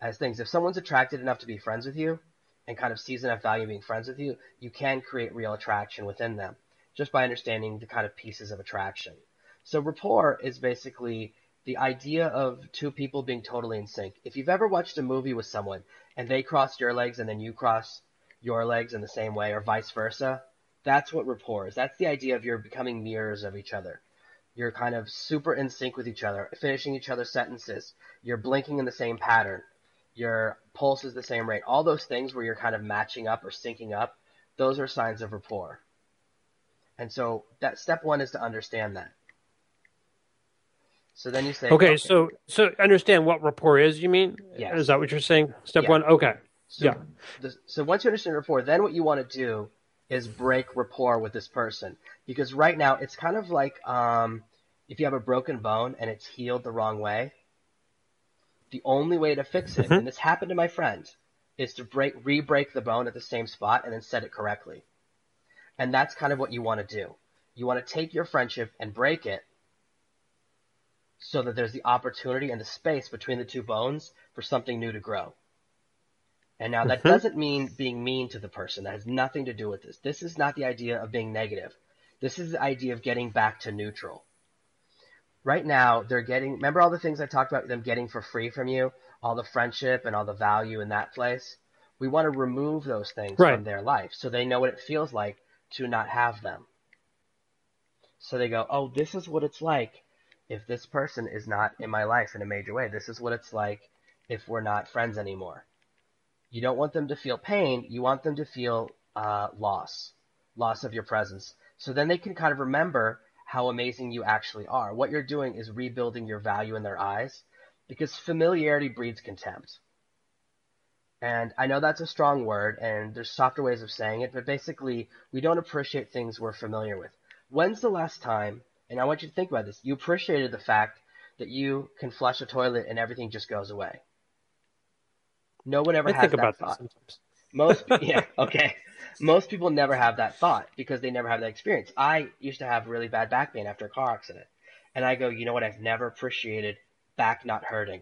S3: as things. If someone's attracted enough to be friends with you and kind of sees enough value in being friends with you, you can create real attraction within them just by understanding the kind of pieces of attraction. So rapport is basically the idea of two people being totally in sync. If you've ever watched a movie with someone and they cross your legs and then you cross your legs in the same way or vice versa, that's what rapport is. That's the idea of you're becoming mirrors of each other. You're kind of super in sync with each other, finishing each other's sentences. You're blinking in the same pattern. Your pulse is the same rate. All those things where you're kind of matching up or syncing up, those are signs of rapport. And so that step one is to understand that. So then you say,
S2: okay, okay, so so understand what rapport is. You mean?
S3: Yes.
S2: Is that what you're saying? Step yeah. one. Okay.
S3: So,
S2: yeah.
S3: The, so once you understand rapport, then what you want to do is break rapport with this person because right now it's kind of like um, if you have a broken bone and it's healed the wrong way. The only way to fix it, mm-hmm. and this happened to my friend, is to break re-break the bone at the same spot and then set it correctly. And that's kind of what you want to do. You want to take your friendship and break it so that there's the opportunity and the space between the two bones for something new to grow. And now that mm-hmm. doesn't mean being mean to the person. That has nothing to do with this. This is not the idea of being negative. This is the idea of getting back to neutral. Right now, they're getting, remember all the things I talked about them getting for free from you? All the friendship and all the value in that place? We want to remove those things right. from their life so they know what it feels like to not have them. So they go, oh, this is what it's like if this person is not in my life in a major way. This is what it's like if we're not friends anymore. You don't want them to feel pain. You want them to feel uh, loss, loss of your presence. So then they can kind of remember how amazing you actually are. What you're doing is rebuilding your value in their eyes because familiarity breeds contempt. And I know that's a strong word, and there's softer ways of saying it, but basically, we don't appreciate things we're familiar with. When's the last time, and I want you to think about this, you appreciated the fact that you can flush a toilet and everything just goes away? No one ever
S2: I
S3: has
S2: think
S3: that
S2: about
S3: thought.
S2: That
S3: Most <laughs> yeah, okay. Most people never have that thought because they never have that experience. I used to have really bad back pain after a car accident. And I go, you know what? I've never appreciated back not hurting.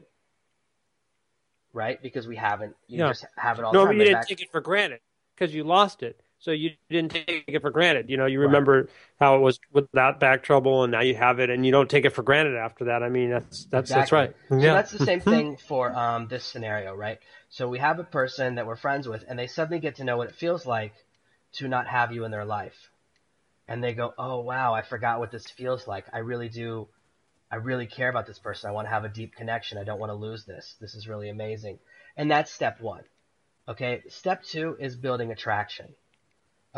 S3: Right? Because we haven't. You
S2: yeah.
S3: just have it all
S2: no,
S3: the time.
S2: No, you didn't
S3: back...
S2: take it for granted because you lost it. So you didn't take it for granted. You know, you remember right. how it was without back trouble, and now you have it, and you don't take it for granted after that. I mean, that's that's
S3: exactly.
S2: that's right.
S3: So that's the same thing for um, this scenario, right? So we have a person that we're friends with, and they suddenly get to know what it feels like to not have you in their life, and they go, "Oh wow, I forgot what this feels like. I really do. I really care about this person. I want to have a deep connection. I don't want to lose this. This is really amazing." And that's step one. Okay, step two is building attraction.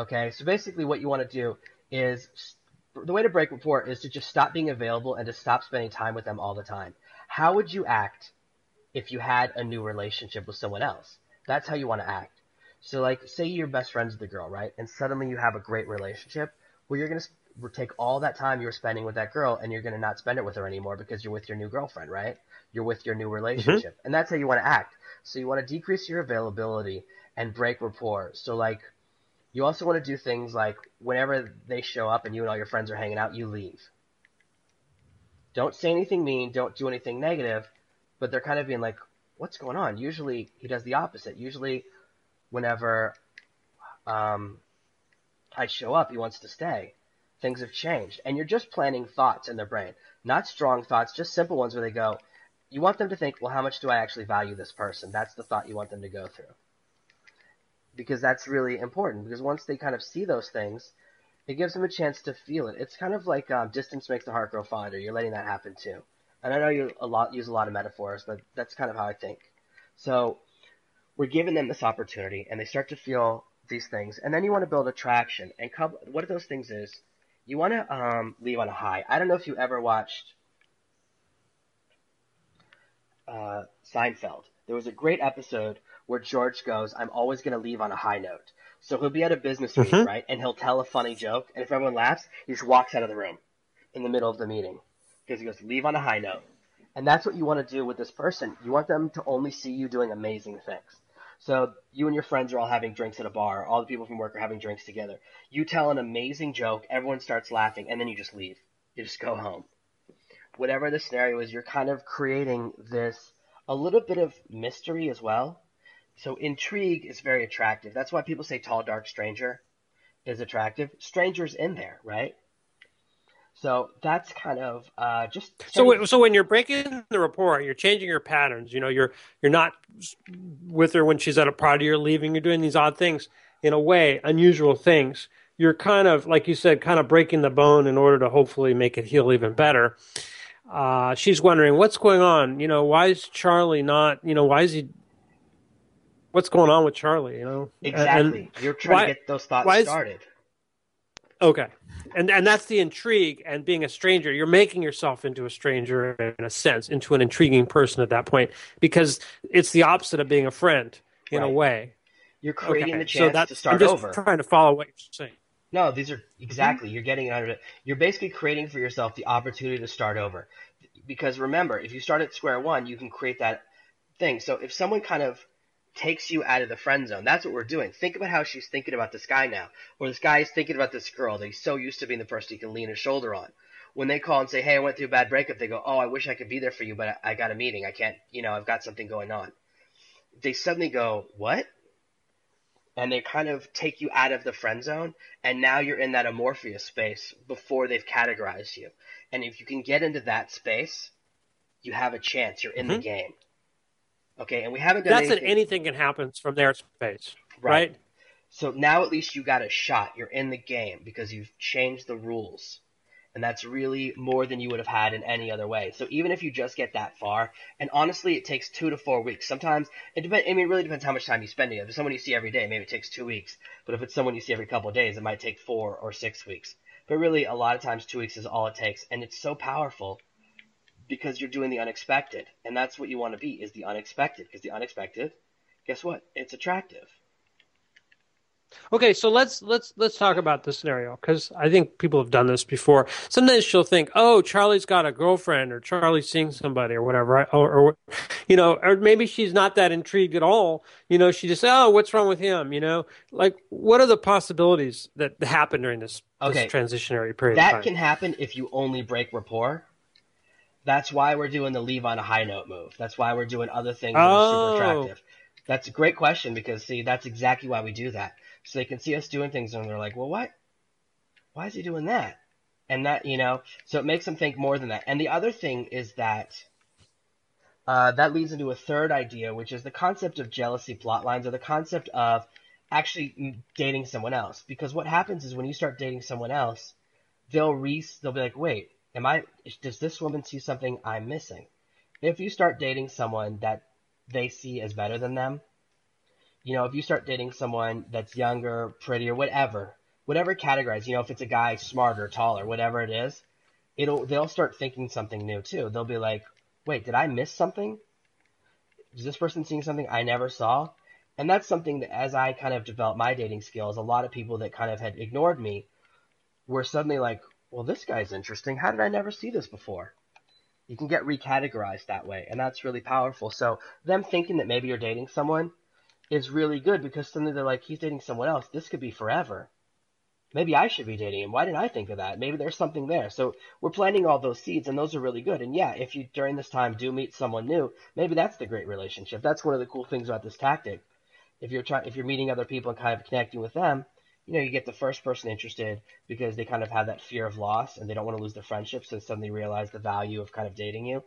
S3: Okay, so basically what you want to do is the way to break rapport is to just stop being available and to stop spending time with them all the time. How would you act if you had a new relationship with someone else? That's how you want to act. So like, say you're best friends with a girl, right? And suddenly you have a great relationship. Well, you're going to take all that time you were spending with that girl and you're going to not spend it with her anymore because you're with your new girlfriend, right? You're with your new relationship. Mm-hmm. And that's how you want to act. So you want to decrease your availability and break rapport. So like, you also want to do things like whenever they show up and you and all your friends are hanging out, you leave. Don't say anything mean, don't do anything negative, but they're kind of being like, what's going on? Usually he does the opposite. Usually whenever um, I show up, he wants to stay. Things have changed. And you're just planting thoughts in their brain. Not strong thoughts, just simple ones where they go, you want them to think, well, how much do I actually value this person? That's the thought you want them to go through because that's really important. Because once they kind of see those things, it gives them a chance to feel it. It's kind of like um, distance makes the heart grow fonder. You're letting that happen too. And I know you a lot use a lot of metaphors, but that's kind of how I think. So we're giving them this opportunity, and they start to feel these things, and then you want to build attraction. And what those things is, you want to um, leave on a high. I don't know if you ever watched uh, Seinfeld. There was a great episode where George goes, I'm always going to leave on a high note. So he'll be at a business meeting, mm-hmm. right? And he'll tell a funny joke. And if everyone laughs, he just walks out of the room in the middle of the meeting because he goes, leave on a high note. And that's what you want to do with this person. You want them to only see you doing amazing things. So you and your friends are all having drinks at a bar. All the people from work are having drinks together. You tell an amazing joke. Everyone starts laughing and then you just leave. You just go home. whatever the scenario is, you're kind of creating this a little bit of mystery as well. So intrigue is very attractive. That's why people say tall, dark stranger is attractive. Strangers in there, right? So that's kind of uh, just
S2: so. So when you're breaking the rapport, you're changing your patterns. You know, you're you're not with her when she's at a party. You're leaving. You're doing these odd things in a way, unusual things. You're kind of like you said, kind of breaking the bone in order to hopefully make it heal even better. Uh, she's wondering what's going on. You know, why is Charlie not? You know, why is he? What's going on with Charlie? You know,
S3: exactly. And You're trying why, to get those thoughts started.
S2: Okay, and and that's the intrigue and being a stranger. You're making yourself into a stranger in a sense, into an intriguing person at that point because it's the opposite of being a friend in right. a way.
S3: You're creating okay. the chance so to start
S2: I'm just
S3: over.
S2: Trying to follow what you're saying.
S3: No, these are mm-hmm. exactly. You're getting it under it. You're basically creating for yourself the opportunity to start over. Because remember, if you start at square one, you can create that thing. So if someone kind of takes you out of the friend zone. That's what we're doing. Think about how she's thinking about this guy now, or this guy is thinking about this girl that he's so used to being the person he can lean his shoulder on. When they call and say, "Hey, I went through a bad breakup," they go, "Oh, I wish I could be there for you, but I, I got a meeting. I can't. You know, I've got something going on." They suddenly go, "What?" And they kind of take you out of the friend zone, and now you're in that amorphous space before they've categorized you. And if you can get into that space, you have a chance. You're in mm-hmm. the game. Okay, and we haven't done
S2: That's
S3: anything.
S2: that anything can happen from their space, right. right?
S3: So now at least you got a shot. You're in the game because you've changed the rules. And that's really more than you would have had in any other way. So even if you just get that far, and honestly, it takes two to four weeks. Sometimes it depends. I mean, it really depends how much time you spend together. If it's someone you see every day, maybe it takes two weeks. But if it's someone you see every couple of days, it might take four or six weeks. But really, a lot of times, two weeks is all it takes, and it's so powerful because you're doing the unexpected. And that's what you want to be is the unexpected because the unexpected, guess what? It's attractive.
S2: Okay, so let's let's let's talk about this scenario because I think people have done this before. Sometimes she'll think, "Oh, Charlie's got a girlfriend, or Charlie's seeing somebody, or whatever," or, or you know, or maybe she's not that intrigued at all. You know, she just, "Oh, what's wrong with him?" You know, like what are the possibilities that happen during this, okay. this transitionary period?
S3: That can happen if you only break rapport. That's why we're doing the leave on a high note move. That's why we're doing other things that are super oh. attractive. That's a great question because see, that's exactly why we do that. So they can see us doing things and they're like, well, what? Why is he doing that? And that, you know, so it makes them think more than that. And the other thing is that uh, that leads into a third idea, which is the concept of jealousy plot lines or the concept of actually dating someone else. Because what happens is when you start dating someone else, they'll re- they'll be like, wait, am I does this woman see something I'm missing? If you start dating someone that they see as better than them, you know, if you start dating someone that's younger, prettier, whatever, whatever categorize, you know, if it's a guy smarter, taller, whatever it is, it'll they'll start thinking something new too. They'll be like, "Wait, did I miss something? Is this person seeing something I never saw?" And that's something that as I kind of developed my dating skills, a lot of people that kind of had ignored me were suddenly like, well, this guy's interesting. How did I never see this before? You can get recategorized that way, and that's really powerful. So them thinking that maybe you're dating someone is really good because suddenly they're like, he's dating someone else. This could be forever. Maybe I should be dating him. Why didn't I think of that? Maybe there's something there. So we're planting all those seeds, and those are really good. And yeah, if you during this time do meet someone new, maybe that's the great relationship. That's one of the cool things about this tactic. If you're trying, if you're meeting other people and kind of connecting with them, you know, you get the first person interested because they kind of have that fear of loss and they don't want to lose their friendship, so suddenly realize the value of kind of dating you.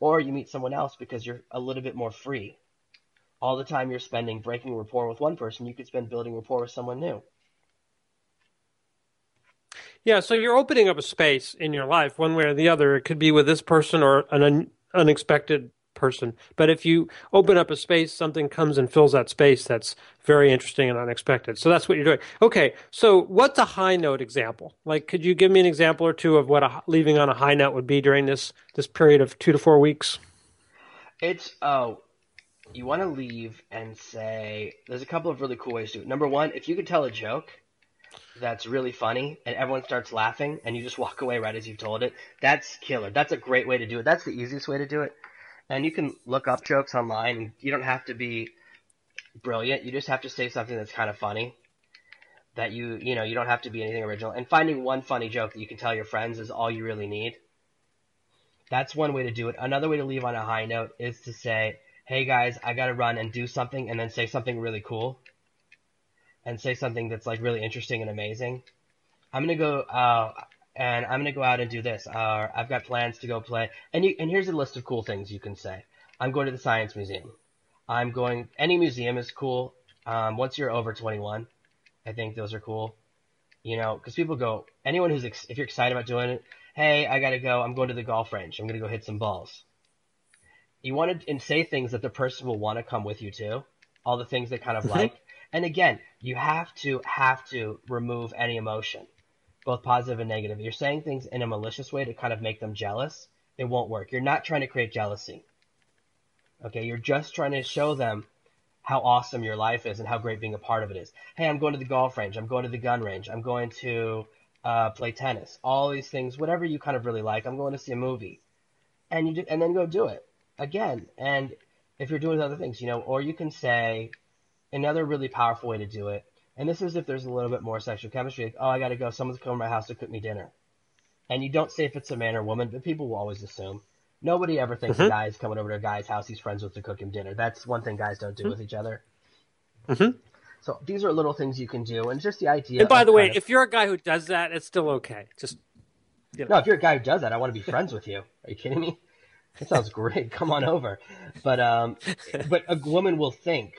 S3: Or you meet someone else because you're a little bit more free. All the time you're spending breaking rapport with one person, you could spend building rapport with someone new.
S2: Yeah, so you're opening up a space in your life, one way or the other. It could be with this person or an un- unexpected person. But if you open up a space, something comes and fills that space that's very interesting and unexpected. So that's what you're doing. Okay, so what's a high note example? Like, could you give me an example or two of what a, leaving on a high note would be during this this period of two to four weeks?
S3: It's oh, you want to leave and say there's a couple of really cool ways to do it. Number one, if you could tell a joke that's really funny and everyone starts laughing and you just walk away right as you've told it, that's killer. That's a great way to do it. That's the easiest way to do it. And you can look up jokes online. You don't have to be brilliant. You just have to say something that's kind of funny. That you, you know, you don't have to be anything original. And finding one funny joke that you can tell your friends is all you really need. That's one way to do it. Another way to leave on a high note is to say, "Hey guys, I got to run and do something," and then say something really cool, and say something that's like really interesting and amazing. I'm gonna go, uh, and I'm gonna go out and do this. Uh, I've got plans to go play, and you, and here's a list of cool things you can say. I'm going to the science museum. I'm going. Any museum is cool. Um, once you're over 21, I think those are cool. You know, because people go. Anyone who's ex- if you're excited about doing it, hey, I gotta go. I'm going to the golf range. I'm gonna go hit some balls. You want to and say things that the person will want to come with you to. All the things they kind of like. And again, you have to have to remove any emotion, both positive and negative. You're saying things in a malicious way to kind of make them jealous. It won't work. You're not trying to create jealousy. Okay, you're just trying to show them how awesome your life is and how great being a part of it is. Hey, I'm going to the golf range. I'm going to the gun range. I'm going to uh, play tennis. All these things, whatever you kind of really like. I'm going to see a movie, and you do, and then go do it again. And if you're doing other things, you know, or you can say another really powerful way to do it. And this is if there's a little bit more sexual chemistry. Like, oh, I got to go. Someone's coming to my house to cook me dinner. And you don't say if it's a man or woman, but people will always assume. Nobody ever thinks
S2: Mhm.
S3: a guy is coming over to a guy's house he's friends with to cook him dinner. That's one thing guys don't do with each other.
S2: Mhm.
S3: So these are little things you can do, and just the idea.
S2: And by the way,
S3: of-
S2: if you're a guy who does that, it's still okay. Just
S3: no, if you're a guy who does that, I want to be friends with you. Are you kidding me? That sounds great. Come on over. But um, but a woman will think,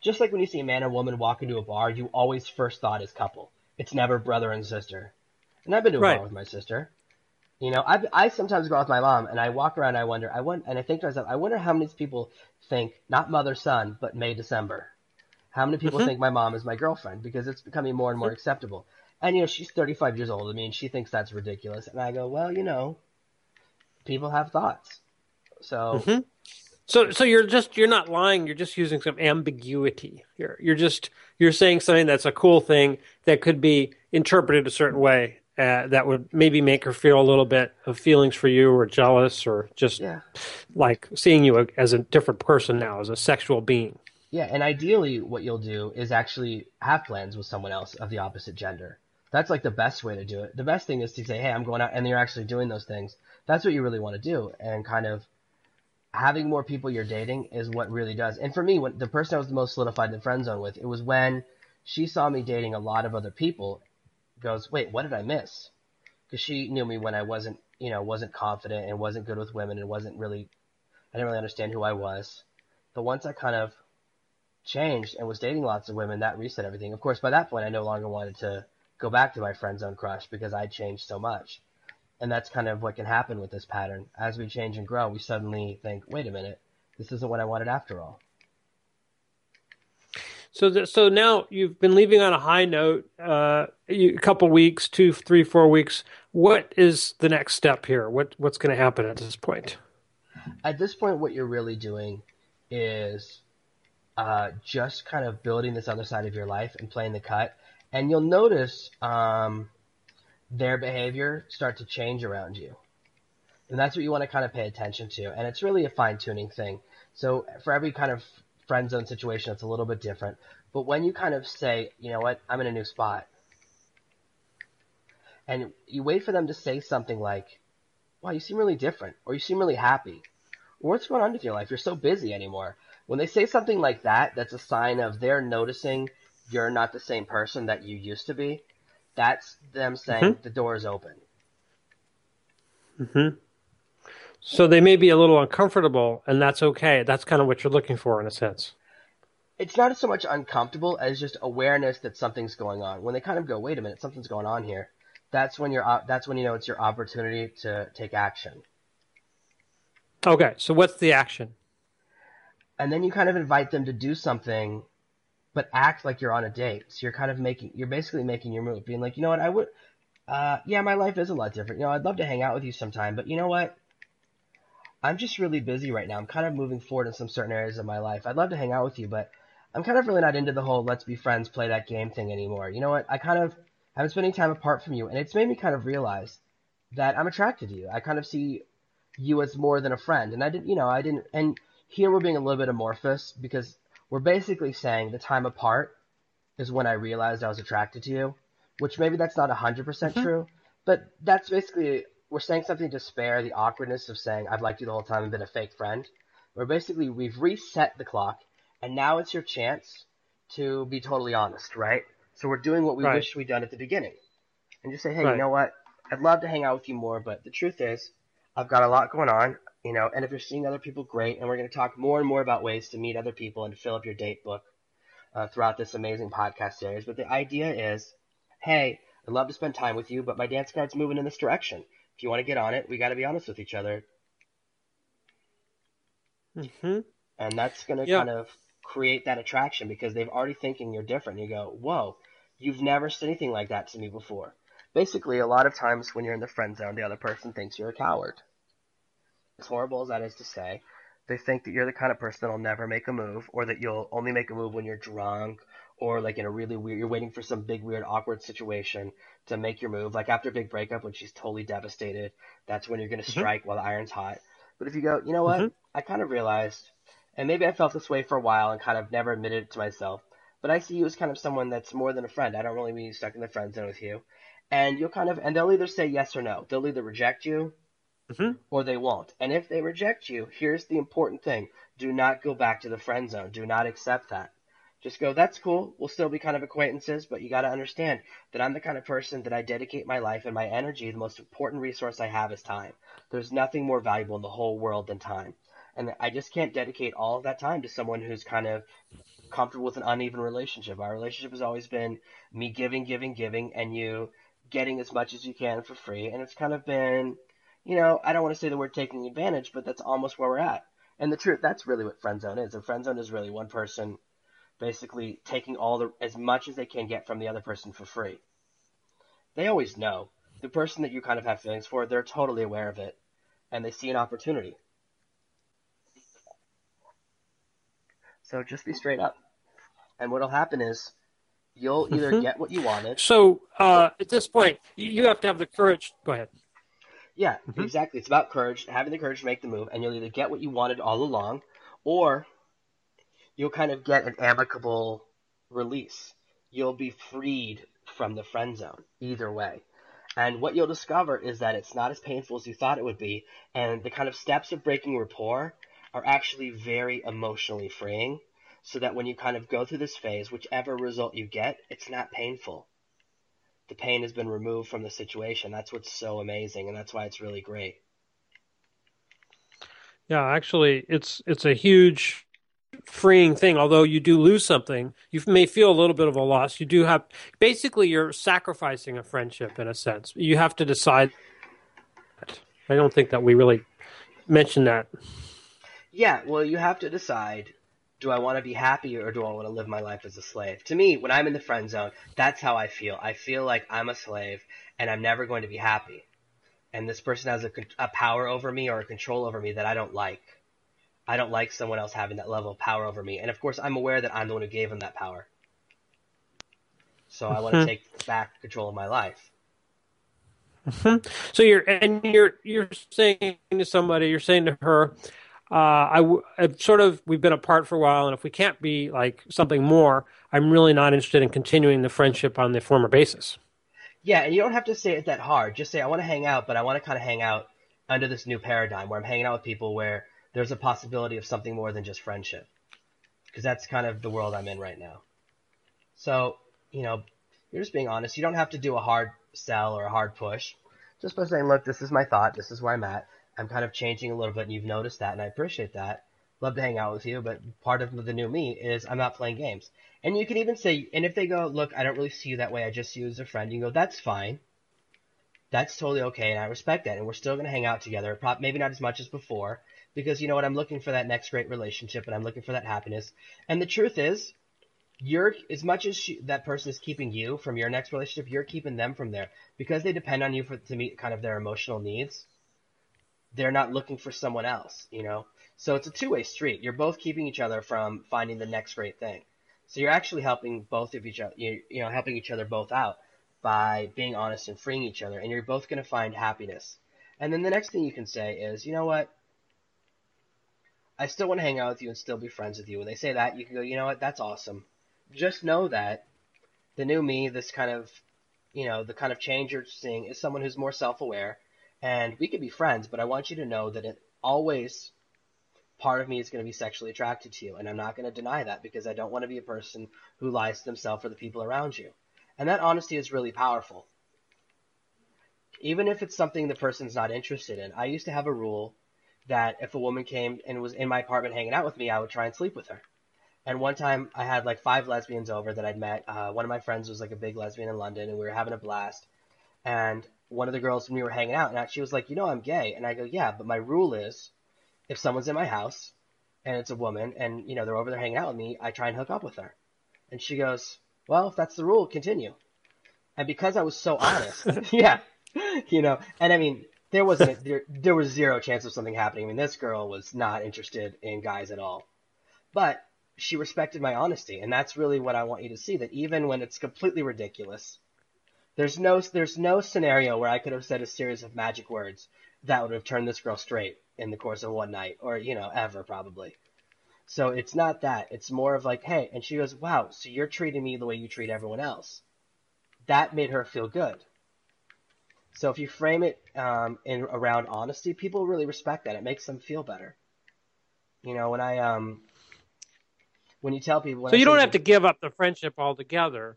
S3: just like when you see a man and woman walk into a bar, you always first thought is couple. It's never brother and sister. And I've been to a
S2: Right.
S3: bar with my sister. You know, I I sometimes go out with my mom and I walk around. and I wonder. I want and I think to myself, I wonder how many people think not mother son, but May December. How many people
S2: Mhm.
S3: think my mom is my girlfriend because it's becoming more and more acceptable. And you know, she's 35 years old. I mean, she thinks that's ridiculous. And I go, well, you know, people have thoughts. So
S2: Mhm. so so you're just you're not lying. You're just using some ambiguity. You're you're just you're saying something that's a cool thing that could be interpreted a certain way. Uh, that would maybe make her feel a little bit of feelings for you, or jealous, or just
S3: yeah,
S2: like seeing you as a different person now, as a sexual being.
S3: yeah. And ideally, what you'll do is actually have plans with someone else of the opposite gender. That's like the best way to do it. The best thing is to say, hey, I'm going out, and you're actually doing those things. That's what you really want to do, and kind of having more people you're dating is what really does. And for me, when the person I was the most solidified in the friend zone with, it was when she saw me dating a lot of other people. Goes, wait, what did I miss? Because she knew me when I wasn't, you know, wasn't confident and wasn't good with women and wasn't really, I didn't really understand who I was. But once I kind of changed and was dating lots of women, that reset everything. Of course, by that point, I no longer wanted to go back to my friend zone crush because I changed so much. And that's kind of what can happen with this pattern. As we change and grow, we suddenly think, wait a minute, this isn't what I wanted after all.
S2: So, th- so now you've been leaving on a high note. Uh, you, a couple weeks, two, three, four weeks. What is the next step here? What what's going to happen at this point?
S3: At this point, what you're really doing is uh, just kind of building this other side of your life and playing the cut. And you'll notice um, their behavior start to change around you. And that's what you want to kind of pay attention to. And it's really a fine tuning thing. So for every kind of friend zone situation, it's a little bit different. But when you kind of say, you know what, I'm in a new spot, and you wait for them to say something like, wow, you seem really different, or you seem really happy, or what's going on with your life? You're so busy anymore. When they say something like that, that's a sign of they're noticing you're not the same person that you used to be. That's them saying
S2: Mhm.
S3: the door is open.
S2: hmm So they may be a little uncomfortable, and that's okay. That's kind of what you're looking for, in a sense.
S3: It's not so much uncomfortable as just awareness that something's going on. When they kind of go, wait a minute, something's going on here. That's when you're. That's when you know it's your opportunity to take action.
S2: Okay, so what's the action?
S3: and then you kind of invite them to do something but act like you're on a date. So you're kind of making you're basically making your move being like you know what? I would uh yeah my life is a lot different. You know i'd love to hang out with you sometime but you know what? I'm just really busy right now. I'm kind of moving forward in some certain areas of my life. I'd love to hang out with you but i'm kind of really not into the whole let's be friends play that game thing anymore. You know what? I kind of i'm spending time apart from you and it's made me kind of realize that i'm attracted to you. I kind of see you as more than a friend and i didn't you know i didn't and here we're being a little bit amorphous because we're basically saying the time apart is when I realized I was attracted to you, which maybe that's not 100%
S2: Mhm.
S3: true, but that's basically we're saying something to spare the awkwardness of saying I've liked you the whole time and been a fake friend. We're basically we've reset the clock and now it's your chance to be totally honest, right? So we're doing what we
S2: Right.
S3: wish we'd done at the beginning. And just say, hey,
S2: Right.
S3: you know what? I'd love to hang out with you more, but the truth is, I've got a lot going on, you know, and if you're seeing other people, great. And we're going to talk more and more about ways to meet other people and to fill up your date book uh, throughout this amazing podcast series. But the idea is, hey, I'd love to spend time with you, but my dance card's moving in this direction. If you want to get on it, we got to be honest with each other.
S2: hmm
S3: and that's going to
S2: Yeah.
S3: kind of create that attraction because they've already thinking you're different. You go, whoa, you've never said anything like that to me before. Basically, a lot of times when you're in the friend zone, the other person thinks you're a coward. As horrible as that is to say, they think that you're the kind of person that'll never make a move, or that you'll only make a move when you're drunk, or like in a really weird, you're waiting for some big, weird, awkward situation to make your move. Like after a big breakup, when she's totally devastated, that's when you're going to strike while the iron's hot. But if you go, you know what?
S2: Mhm.
S3: I kind of realized, and maybe I felt this way for a while and kind of never admitted it to myself, but I see you as kind of someone that's more than a friend. I don't really mean you stuck in the friend zone with you. And you'll kind of, and they'll either say yes or no. They'll either reject you
S2: Mhm.
S3: or they won't. And if they reject you, here's the important thing do not go back to the friend zone. Do not accept that. Just go, that's cool. We'll still be kind of acquaintances, but you got to understand that I'm the kind of person that I dedicate my life and my energy. The most important resource I have is time. There's nothing more valuable in the whole world than time. And I just can't dedicate all of that time to someone who's kind of comfortable with an uneven relationship. Our relationship has always been me giving, giving, giving, and you getting as much as you can for free. And it's kind of been, you know, I don't want to say the word taking advantage, but that's almost where we're at. And the truth, that's really what friend zone is. A friend zone is really one person basically taking all the as much as they can get from the other person for free. They always know. The person that you kind of have feelings for, they're totally aware of it. And they see an opportunity. So just be straight up. And what'll happen is you'll either
S2: Mhm.
S3: get what you wanted.
S2: So uh, at this point, you have to have the courage. Go ahead.
S3: Yeah,
S2: Mhm.
S3: exactly. It's about courage, having the courage to make the move, and you'll either get what you wanted all along, or you'll kind of get an amicable release. You'll be freed from the friend zone, either way. And what you'll discover is that it's not as painful as you thought it would be, and the kind of steps of breaking rapport are actually very emotionally freeing, so that when you kind of go through this phase, whichever result you get, it's not painful the pain has been removed from the situation. That's what's so amazing, and that's why it's really great.
S2: Yeah, actually, it's it's a huge freeing thing. Although you do lose something, you may feel a little bit of a loss. You do have basically you're sacrificing a friendship in a sense. You have to decide. I don't think that we really mentioned that.
S3: Yeah, well, you have to decide do I want to be happy or do I want to live my life as a slave? To me, when I'm in the friend zone, that's how I feel. I feel like I'm a slave and I'm never going to be happy. And this person has a, a power over me or a control over me that I don't like. I don't like someone else having that level of power over me. And of course, I'm aware that I'm the one who gave them that power. So I want to
S2: Mhm.
S3: take back control of my life.
S2: So you're and you're you're saying to somebody, you're saying to her, uh, I w- I've sort of we've been apart for a while, and if we can't be like something more, I'm really not interested in continuing the friendship on the former basis.
S3: Yeah, and you don't have to say it that hard. Just say, I want to hang out, but I want to kind of hang out under this new paradigm where I'm hanging out with people where there's a possibility of something more than just friendship. Because that's kind of the world I'm in right now. So, you know, you're just being honest. You don't have to do a hard sell or a hard push. Just by saying, look, this is my thought. This is where I'm at. I'm kind of changing a little bit, and you've noticed that, and I appreciate that. Love to hang out with you, but part of the new me is I'm not playing games. And you can even say, and if they go, look, I don't really see you that way. I just see you as a friend. You can go, that's fine. That's totally okay, and I respect that. And we're still going to hang out together. Maybe not as much as before, because you know what? I'm looking for that next great relationship, and I'm looking for that happiness. And the truth is, you're as much as she, that person is keeping you from your next relationship, you're keeping them from there because they depend on you for to meet kind of their emotional needs. They're not looking for someone else, you know. So it's a two-way street. You're both keeping each other from finding the next great thing. So you're actually helping both of each other, you, know, helping each other both out by being honest and freeing each other, and you're both going to find happiness. And then the next thing you can say is, you know what? I still want to hang out with you and still be friends with you. When they say that, you can go, you know what? That's awesome. Just know that the new me, this kind of, you know, the kind of change you're seeing is someone who's more self-aware and we could be friends, but I want you to know that it always part of me is going to be sexually attracted to you, and I'm not going to deny that because I don't want to be a person who lies to themselves or the people around you. And that honesty is really powerful. Even if it's something the person's not interested in. I used to have a rule that if a woman came and was in my apartment hanging out with me, I would try and sleep with her. And one time I had like five lesbians over that I'd met. Uh, one of my friends was like a big lesbian in London, and we were having a blast. And one of the girls when we were hanging out, and she was like, "You know, I'm gay." And I go, "Yeah, but my rule is, if someone's in my house and it's a woman, and you know they're over there hanging out with me, I try and hook up with her." And she goes, "Well, if that's the rule, continue." And because I was so honest, <laughs> <laughs> yeah, you know, and I mean, there wasn't there, there was zero chance of something happening. I mean, this girl was not interested in guys at all, but she respected my honesty, and that's really what I want you to see. That even when it's completely ridiculous, there's no there's no scenario where I could have said a series of magic words that would have turned this girl straight in the course of one night, or you know, ever probably. So it's not that. It's more of like, hey, and she goes, wow, so you're treating me the way you treat everyone else. That made her feel good. So if you frame it um, in around honesty, people really respect that. It makes them feel better. You know, when I um, when you tell people,
S2: so you don't have to give up the friendship altogether.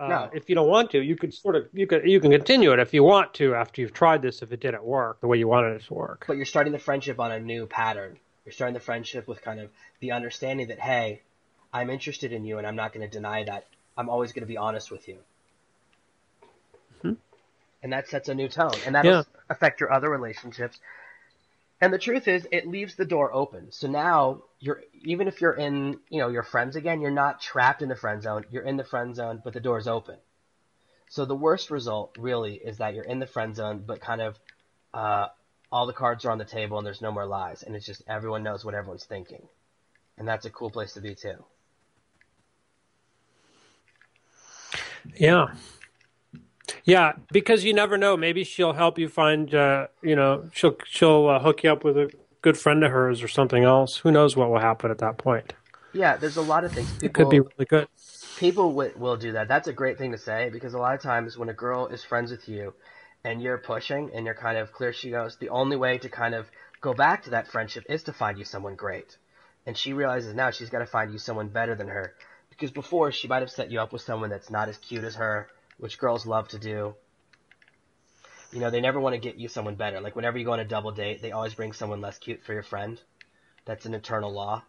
S2: Uh, no. If you don't want to, you could sort of you could you can continue it if you want to after you've tried this. If it didn't work the way you wanted it to work,
S3: but you're starting the friendship on a new pattern. You're starting the friendship with kind of the understanding that hey, I'm interested in you, and I'm not going to deny that. I'm always going to be honest with you and that sets a new tone, and that'll yeah. affect your other relationships. And the truth is, it leaves the door open. So now you're even if you're in, you know, your friends again, you're not trapped in the friend zone. You're in the friend zone, but the door's open. So the worst result really is that you're in the friend zone, but kind of uh, all the cards are on the table and there's no more lies, and it's just everyone knows what everyone's thinking, and that's a cool place to be too.
S2: Yeah, yeah, because you never know. Maybe she'll help you find. Uh, you know, she'll she'll uh, hook you up with a good friend of hers or something else. Who knows what will happen at that point?
S3: Yeah, there's a lot of things.
S2: People, it could be really good.
S3: People w- will do that. That's a great thing to say because a lot of times when a girl is friends with you, and you're pushing and you're kind of clear she goes, the only way to kind of go back to that friendship is to find you someone great. And she realizes now she's got to find you someone better than her. Because before she might have set you up with someone that's not as cute as her, which girls love to do. You know, they never want to get you someone better. Like whenever you go on a double date, they always bring someone less cute for your friend. That's an eternal law.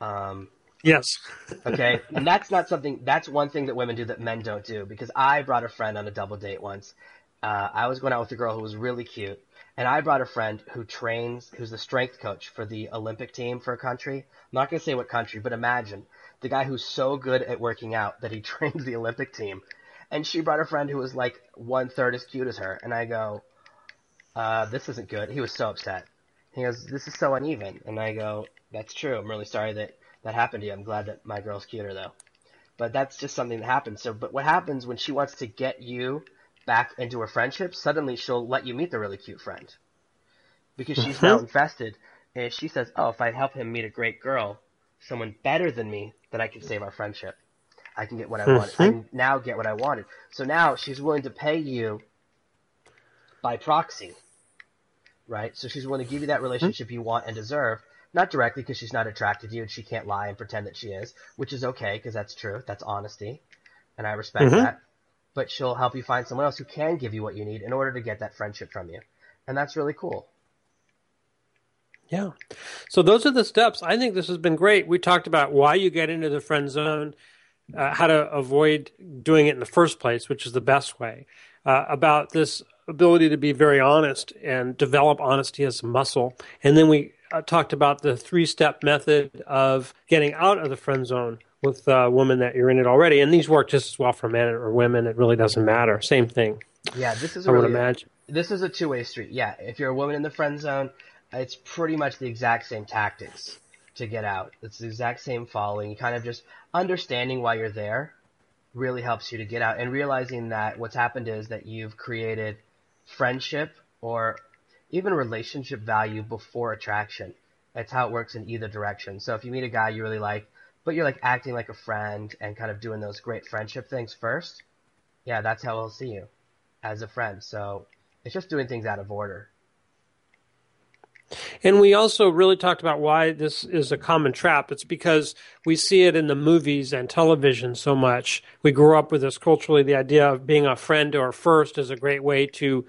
S3: Um,
S2: yes. <laughs>
S3: okay, and that's not something. That's one thing that women do that men don't do. Because I brought a friend on a double date once. Uh, I was going out with a girl who was really cute, and I brought a friend who trains, who's the strength coach for the Olympic team for a country. I'm not going to say what country, but imagine the guy who's so good at working out that he <laughs> trains the Olympic team and she brought a friend who was like one third as cute as her, and I go, uh, this isn't good. He was so upset. He goes, this is so uneven, and I go, that's true. I'm really sorry that that happened to you. I'm glad that my girl's cuter though. But that's just something that happens. So, but what happens when she wants to get you back into her friendship? Suddenly, she'll let you meet the really cute friend because she's mm-hmm. now invested. And she says, "Oh, if I help him meet a great girl, someone better than me, then I can save our friendship." I can get what I mm-hmm. wanted. I can now get what I wanted. So now she's willing to pay you by proxy, right? So she's willing to give you that relationship mm-hmm. you want and deserve, not directly because she's not attracted to you and she can't lie and pretend that she is, which is okay because that's true. That's honesty, and I respect mm-hmm. that. But she'll help you find someone else who can give you what you need in order to get that friendship from you, and that's really cool.
S2: Yeah. So those are the steps. I think this has been great. We talked about why you get into the friend zone uh, how to avoid doing it in the first place, which is the best way. Uh, about this ability to be very honest and develop honesty as a muscle. And then we uh, talked about the three step method of getting out of the friend zone with a woman that you're in it already. And these work just as well for men or women. It really doesn't matter. Same thing.
S3: Yeah, this is a I really, would imagine. This is a two way street. Yeah, if you're a woman in the friend zone, it's pretty much the exact same tactics to get out. It's the exact same following. You Kind of just understanding why you're there really helps you to get out and realizing that what's happened is that you've created friendship or even relationship value before attraction. That's how it works in either direction. So if you meet a guy you really like, but you're like acting like a friend and kind of doing those great friendship things first, yeah, that's how he'll see you as a friend. So it's just doing things out of order.
S2: And we also really talked about why this is a common trap. It's because we see it in the movies and television so much. We grew up with this culturally, the idea of being a friend or first is a great way to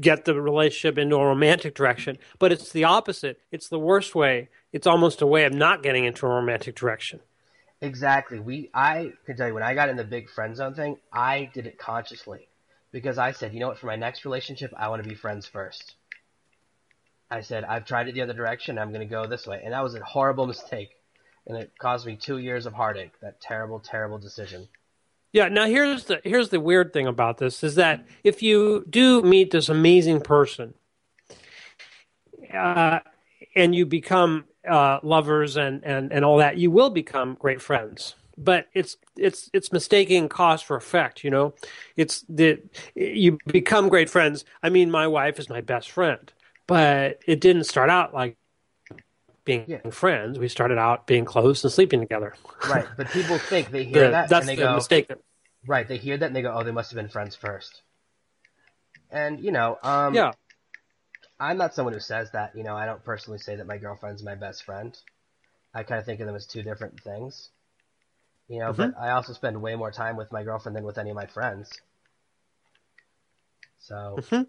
S2: get the relationship into a romantic direction. But it's the opposite. It's the worst way. It's almost a way of not getting into a romantic direction.
S3: Exactly. We I can tell you when I got in the big friend zone thing, I did it consciously because I said, you know what, for my next relationship, I want to be friends first. I said, I've tried it the other direction, I'm going to go this way. And that was a horrible mistake. And it caused me two years of heartache, that terrible, terrible decision.
S2: Yeah, now here's the here's the weird thing about this is that if you do meet this amazing person, uh, and you become uh, lovers and, and, and all that, you will become great friends. But it's it's it's mistaking cause for effect. You know, it's that you become great friends. I mean, my wife is my best friend, but it didn't start out like being yeah. friends. We started out being close and sleeping together.
S3: Right, but people think they <laughs> hear
S2: the,
S3: that
S2: that's
S3: and they
S2: the
S3: go,
S2: mistake.
S3: Right, they hear that and they go, "Oh, they must have been friends first. And you know, um,
S2: yeah,
S3: I'm not someone who says that. You know, I don't personally say that my girlfriend's my best friend. I kind of think of them as two different things. You know, mm-hmm. but I also spend way more time with my girlfriend than with any of my friends. So.
S2: Mm-hmm.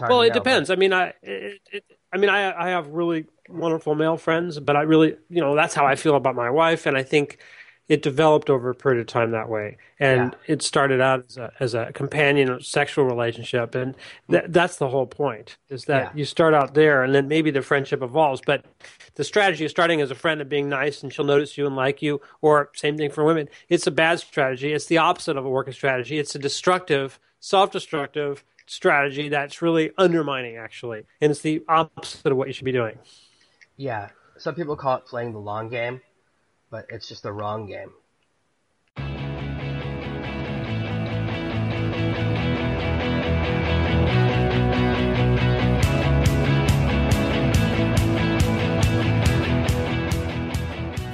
S2: Well, it depends. But... I mean, I, it, it, I mean, I, I have really wonderful male friends, but I really, you know, that's how I feel about my wife, and I think it developed over a period of time that way, and yeah. it started out as a as a companion sexual relationship, and th- that's the whole point is that yeah. you start out there, and then maybe the friendship evolves. But the strategy of starting as a friend and being nice, and she'll notice you and like you, or same thing for women. It's a bad strategy. It's the opposite of a working strategy. It's a destructive, self-destructive strategy that's really undermining, actually, and it's the opposite of what you should be doing.
S3: Yeah, some people call it playing the long game but it's just the wrong game.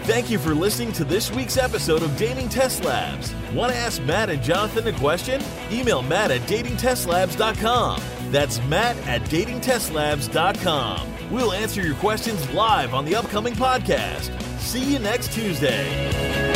S1: Thank you for listening to this week's episode of Dating Test Labs. Want to ask Matt and Jonathan a question? Email Matt at datingtestlabs.com. That's Matt at datingtestlabs.com. We'll answer your questions live on the upcoming podcast. See you next Tuesday.